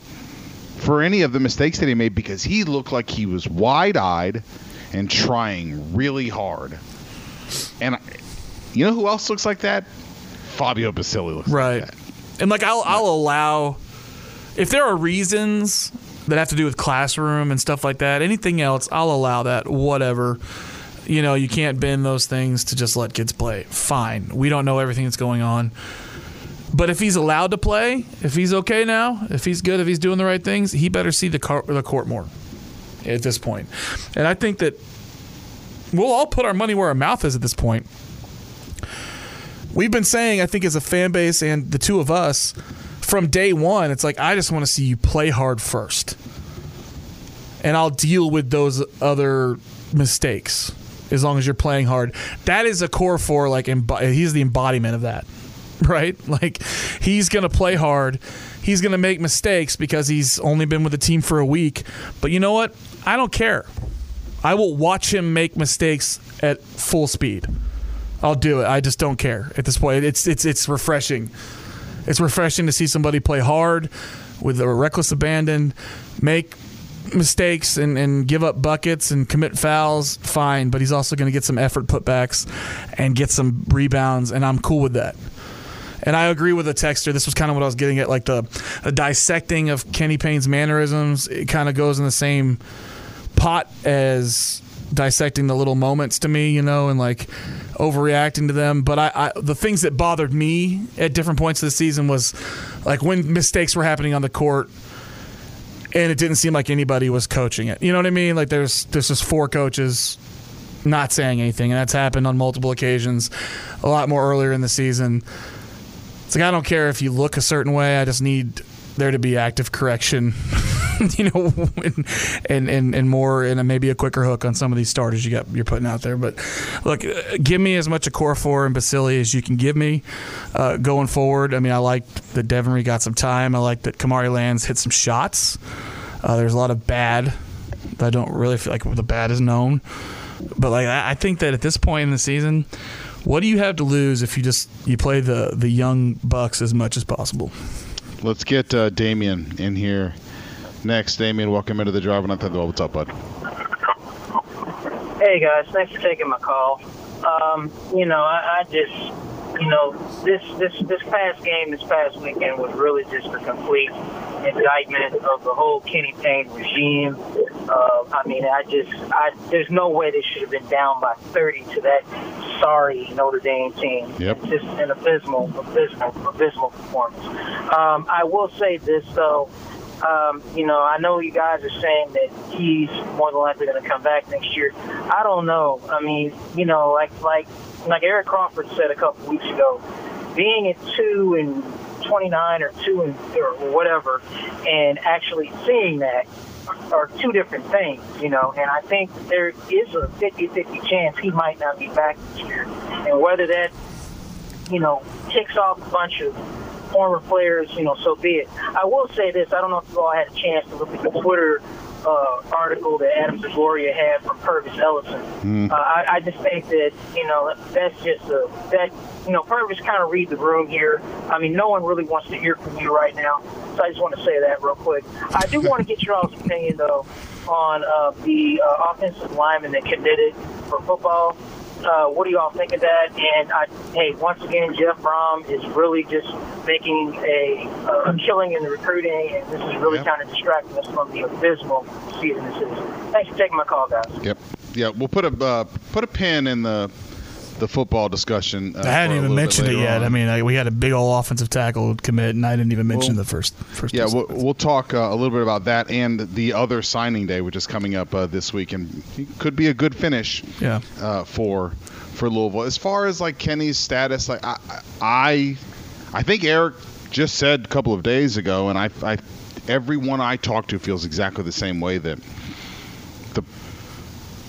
Speaker 3: for any of the mistakes that he made because he looked like he was wide eyed and trying really hard. And I, you know who else looks like that? Fabio Basili looks
Speaker 4: right.
Speaker 3: like that.
Speaker 4: And like I'll I'll allow if there are reasons that have to do with classroom and stuff like that, anything else, I'll allow that. Whatever. You know, you can't bend those things to just let kids play. Fine. We don't know everything that's going on. But if he's allowed to play, if he's okay now, if he's good, if he's doing the right things, he better see the, the court more at this point. And I think that we'll all put our money where our mouth is at this point. We've been saying, I think, as a fan base and the two of us, from day one, it's like, I just want to see you play hard first. And I'll deal with those other mistakes as long as you're playing hard. That is Okorafor like he's the embodiment of that. Right? Like he's to play hard. He's to make mistakes because he's only been with the team for a week. But you know what? I don't care. I will watch him make mistakes at full speed. I'll do it. I just don't care at this point. It's it's it's refreshing. It's refreshing to see somebody play hard with a reckless abandon, make mistakes and, and give up buckets and commit fouls, fine. But he's also going to get some effort putbacks and get some rebounds, and I'm cool with that. And I agree with the texter. This was kind of what I was getting at, like the, the dissecting of Kenny Payne's mannerisms. It kind of goes in the same pot as dissecting the little moments to me, you know, and like overreacting to them. But I, I, the things that bothered me at different points of the season was like when mistakes were happening on the court, and it didn't seem like anybody was coaching it. You know what I mean? Like there's there's just four coaches not saying anything, and that's happened on multiple occasions. A lot more earlier in the season. It's like I don't care if you look a certain way. I just need there to be active correction, you know, and, and and and more and maybe a quicker hook on some of these starters you got you're putting out there. But look, uh, give me as much Okorafor and Basili as you can give me uh, going forward. I mean, I like that Devin Ree got some time. I like that Kamari Lands hit some shots. Uh, there's a lot of bad. that I don't really feel like the bad is known, but like I I think that at this point in the season. What do you have to lose if you just you play the the young bucks as much as possible?
Speaker 3: Let's get uh, Damien in here next. Damien, welcome into the drive. And I thought, what's up, bud?
Speaker 7: Hey guys, thanks for taking my call. Um, you know, I, I just, you know, this this this past game, this past weekend was really just a complete indictment of the whole Kenny Payne regime. Uh, I mean, I just, I there's no way they should have been down by 30 to that sorry Notre Dame team.
Speaker 3: Yep.
Speaker 7: It's just an abysmal, abysmal, abysmal performance. Um, I will say this though. Um, you know, I know you guys are saying that he's more than likely going to come back next year. I don't know. I mean, you know, like like like Eric Crawford said a couple weeks ago, being at two and 29 or two and or whatever, and actually seeing that are two different things, you know. And I think there is a 50-50 chance he might not be back this year, and whether that you know kicks off a bunch of former players, you know, so be it. I will say this: I don't know if you all had a chance to look at the Twitter uh, article that Adam Zagoria had from Pervis Ellison.
Speaker 3: Mm.
Speaker 7: Uh, I, I just think that you know that's just a that you know Pervis kind of read the room here. I mean, no one really wants to hear from you right now, so I just want to say that real quick. I do want to get your all's opinion though on uh, the uh, offensive lineman that committed for football. Uh, what do y'all think of that? And I, hey, once again, Jeff Brohm is really just making a, killing in the recruiting, and this is really
Speaker 3: Yep.
Speaker 7: kind of distracting us from the abysmal season this is. Thanks for taking my call, guys.
Speaker 3: Yep. Yeah, we'll put a uh, put a pin in the the football discussion. Uh,
Speaker 4: I hadn't even mentioned it yet.
Speaker 3: on.
Speaker 4: I mean, I, we had a big old offensive tackle commit, and I didn't even mention
Speaker 3: Well,
Speaker 4: the first first.
Speaker 3: Yeah, we'll, we'll talk uh, a little bit about that and the other signing day, which is coming up uh, this week, and could be a good finish.
Speaker 4: Yeah.
Speaker 3: Uh, for for Louisville. As far as like Kenny's status, like I I I think Eric just said a couple of days ago, and I, I everyone I talk to feels exactly the same way that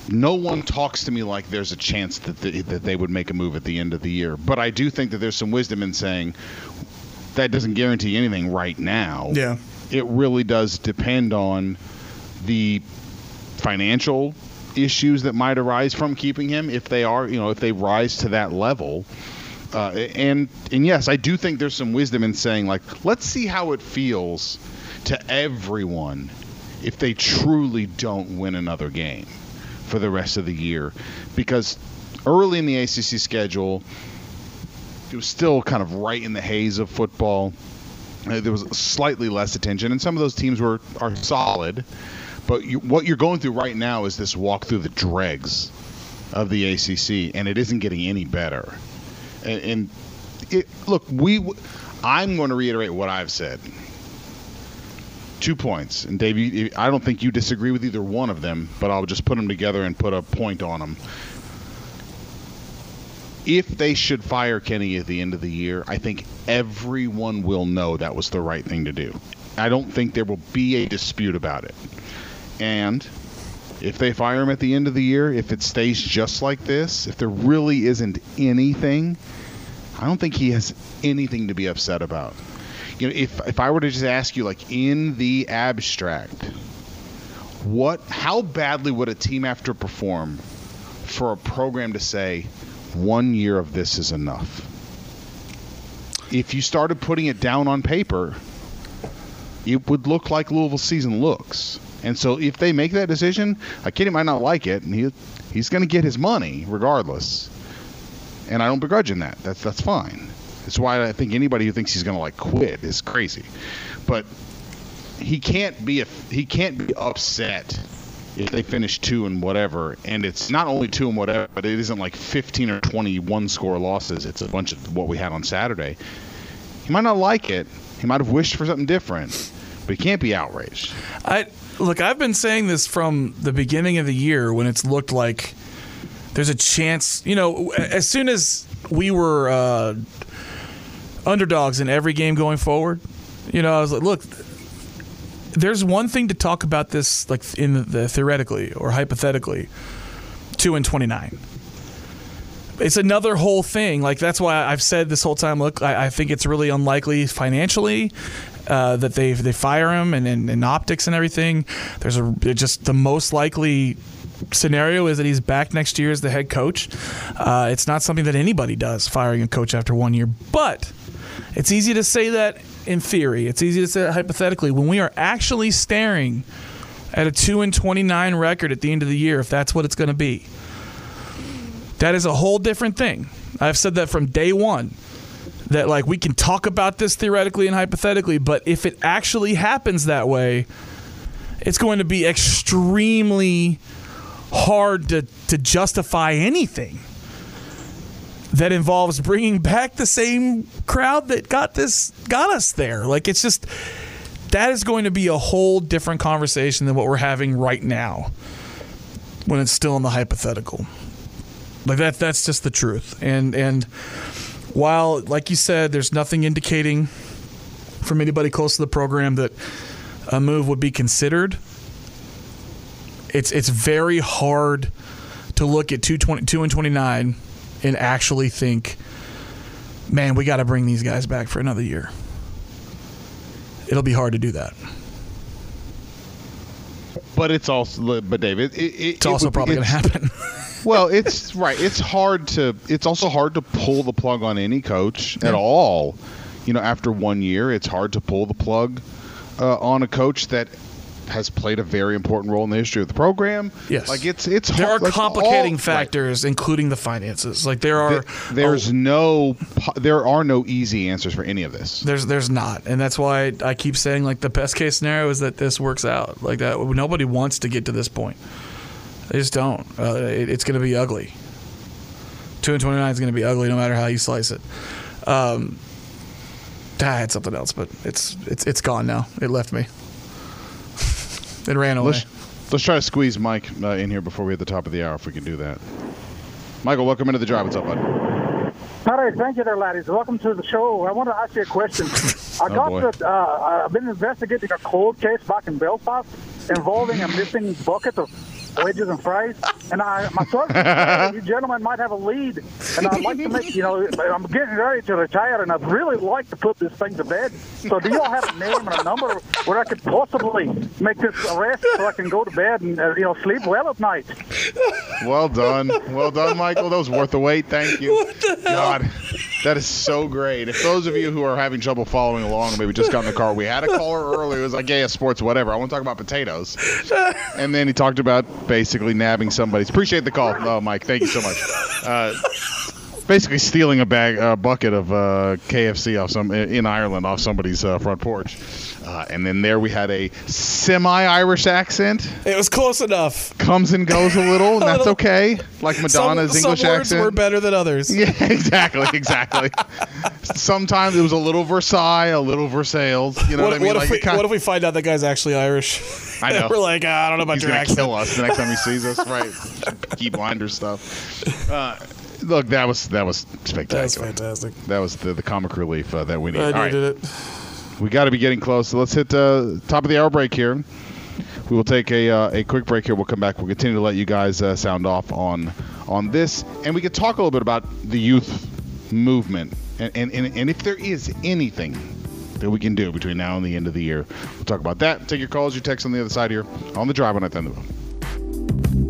Speaker 3: no one talks to me like there's a chance that they, that they would make a move at the end of the year. But I do think that there's some wisdom in saying that doesn't guarantee anything right now.
Speaker 4: Yeah.
Speaker 3: It really does depend on the financial issues that might arise from keeping him if they are, you know, if they rise to that level. Uh, and and yes, I do think there's some wisdom in saying like, let's see how it feels to everyone if they truly don't win another game for the rest of the year, because early in the ACC schedule, it was still kind of right in the haze of football. Uh, there was slightly less attention, and some of those teams were are solid. But you, what you're going through right now is this walk through the dregs of the ACC, and it isn't getting any better. And, and it, look, we, I'm going to reiterate what I've said. Two points, and Dave, I don't think you disagree with either one of them, but I'll just put them together and put a point on them. If they should fire Kenny at the end of the year, I think everyone will know that was the right thing to do. I don't think there will be a dispute about it. And If they fire him at the end of the year, if it stays just like this, if there really isn't anything, I don't think he has anything to be upset about. You know, if if I were to just ask you, like in the abstract, what, how badly would a team have to perform for a program to say one year of this is enough? If you started putting it down on paper, it would look like Louisville's season looks. And so if they make that decision, a kid might not like it, and he he's going to get his money regardless. And I don't begrudge him that. That's that's fine. That's why I think anybody who thinks he's going to like quit is crazy. But he can't be a, he can't be upset if they finish two and whatever, and it's not only two and whatever, but it isn't like 15 or 21 score losses. It's a bunch of what we had on Saturday. He might not like it. He might have wished for something different, but he can't be outraged.
Speaker 4: I look. I've been saying this from the beginning of the year when it's looked like there's a chance. You know, as soon as we were uh, underdogs in every game going forward, you know, I was like, look. There's one thing to talk about this, like in the, the theoretically or hypothetically, two and twenty nine. It's another whole thing. Like that's why I've said this whole time. Look, I, I think it's really unlikely financially uh, that they they fire him and in optics and everything. There's a just the most likely scenario is that he's back next year as the head coach. Uh, it's not something that anybody does, firing a coach after one year. But it's easy to say that in theory. It's easy to say that hypothetically. When we are actually staring at a two and twenty nine record at the end of the year, if that's what it's going to be, that is a whole different thing. I've said that from day one. That like we can talk about this theoretically and hypothetically, but if it actually happens that way, it's going to be extremely hard to, to justify anything that involves bringing back the same crowd that got this got us there. Like it's just that is going to be a whole different conversation than what we're having right now when it's still in the hypothetical. Like that that's just the truth. And and while like you said there's nothing indicating from anybody close to the program that a move would be considered, it's it's very hard to look at 222 and 29 and actually think, man, we got to bring these guys back for another year. It'll be hard to do that.
Speaker 3: But it's also, but David, it, it,
Speaker 4: it's also probably going to happen.
Speaker 3: well, it's right. It's hard to. It's also hard to pull the plug on any coach yeah. at all. You know, after one year, it's hard to pull the plug uh, on a coach that has played a very important role in the history of the program.
Speaker 4: Yes,
Speaker 3: like it's it's
Speaker 4: there
Speaker 3: hard,
Speaker 4: are complicating
Speaker 3: all,
Speaker 4: factors, right. including the finances. Like there are
Speaker 3: there's oh, no there are no easy answers for any of this.
Speaker 4: There's there's not, and that's why I keep saying like the best case scenario is that this works out like that. Nobody wants to get to this point. They just don't. Uh, it, it's going to be ugly. Two and twenty nine is going to be ugly no matter how you slice it. Um, I had something else, but it's it's it's gone now. It left me. It ran away.
Speaker 3: Let's, let's try to squeeze Mike uh, in here before we hit the top of the hour, if we can do that. Michael, welcome into the drive. What's up, bud?
Speaker 8: All right, thank you there, laddies. Welcome to the show. I want to ask you a question. I
Speaker 3: oh,
Speaker 8: got the, uh, I've been investigating a cold case back in Belfast involving a missing bucket of wedges and fries. And I, my son, you gentlemen might have a lead, and I'd like to make, you know, I'm getting ready to retire, and I'd really like to put this thing to bed. So, do you all have a name and a number where I could possibly make this arrest so I can go to bed and, uh, you know, sleep well at night?
Speaker 3: Well done, well done, Michael. That was worth the wait. Thank you. God. That is so great. If those of you who are having trouble following along, maybe just got in the car, we had a caller earlier. It was like, yeah, sports, whatever. I want to talk about potatoes. And then he talked about basically nabbing somebody. Appreciate the call, oh, Mike. Thank you so much. Uh, basically stealing a bag, a bucket of uh, KFC off some in Ireland off somebody's uh, front porch. Uh, and then there we had a semi-Irish accent.
Speaker 4: It was close enough.
Speaker 3: Comes and goes a little, and that's okay. Like Madonna's
Speaker 4: some,
Speaker 3: English
Speaker 4: some words
Speaker 3: accent.
Speaker 4: were better than others.
Speaker 3: Yeah, exactly, exactly. Sometimes it was a little Versailles, a little Versailles. You know what, what I mean?
Speaker 4: What,
Speaker 3: like
Speaker 4: if we,
Speaker 3: kind
Speaker 4: what if we find out that guy's actually Irish?
Speaker 3: I know.
Speaker 4: we're like, ah, I don't know about
Speaker 3: He's
Speaker 4: your
Speaker 3: gonna
Speaker 4: accent.
Speaker 3: kill us the next time he sees us, right? Keep blinder stuff. Uh, look, that was that was spectacular.
Speaker 4: That's fantastic.
Speaker 3: That was the, the comic relief uh, that we need.
Speaker 4: I
Speaker 3: All
Speaker 4: needed
Speaker 3: right.
Speaker 4: it.
Speaker 3: We got to be getting close. So let's hit uh, top of the hour break here. We will take a uh, a quick break here. We'll come back. We'll continue to let you guys uh, sound off on on this, and we could talk a little bit about the youth movement, and and, and, and if there is anything that we can do between now and the end of the year, we'll talk about that. Take your calls, your texts on the other side here on the drive on at the end of the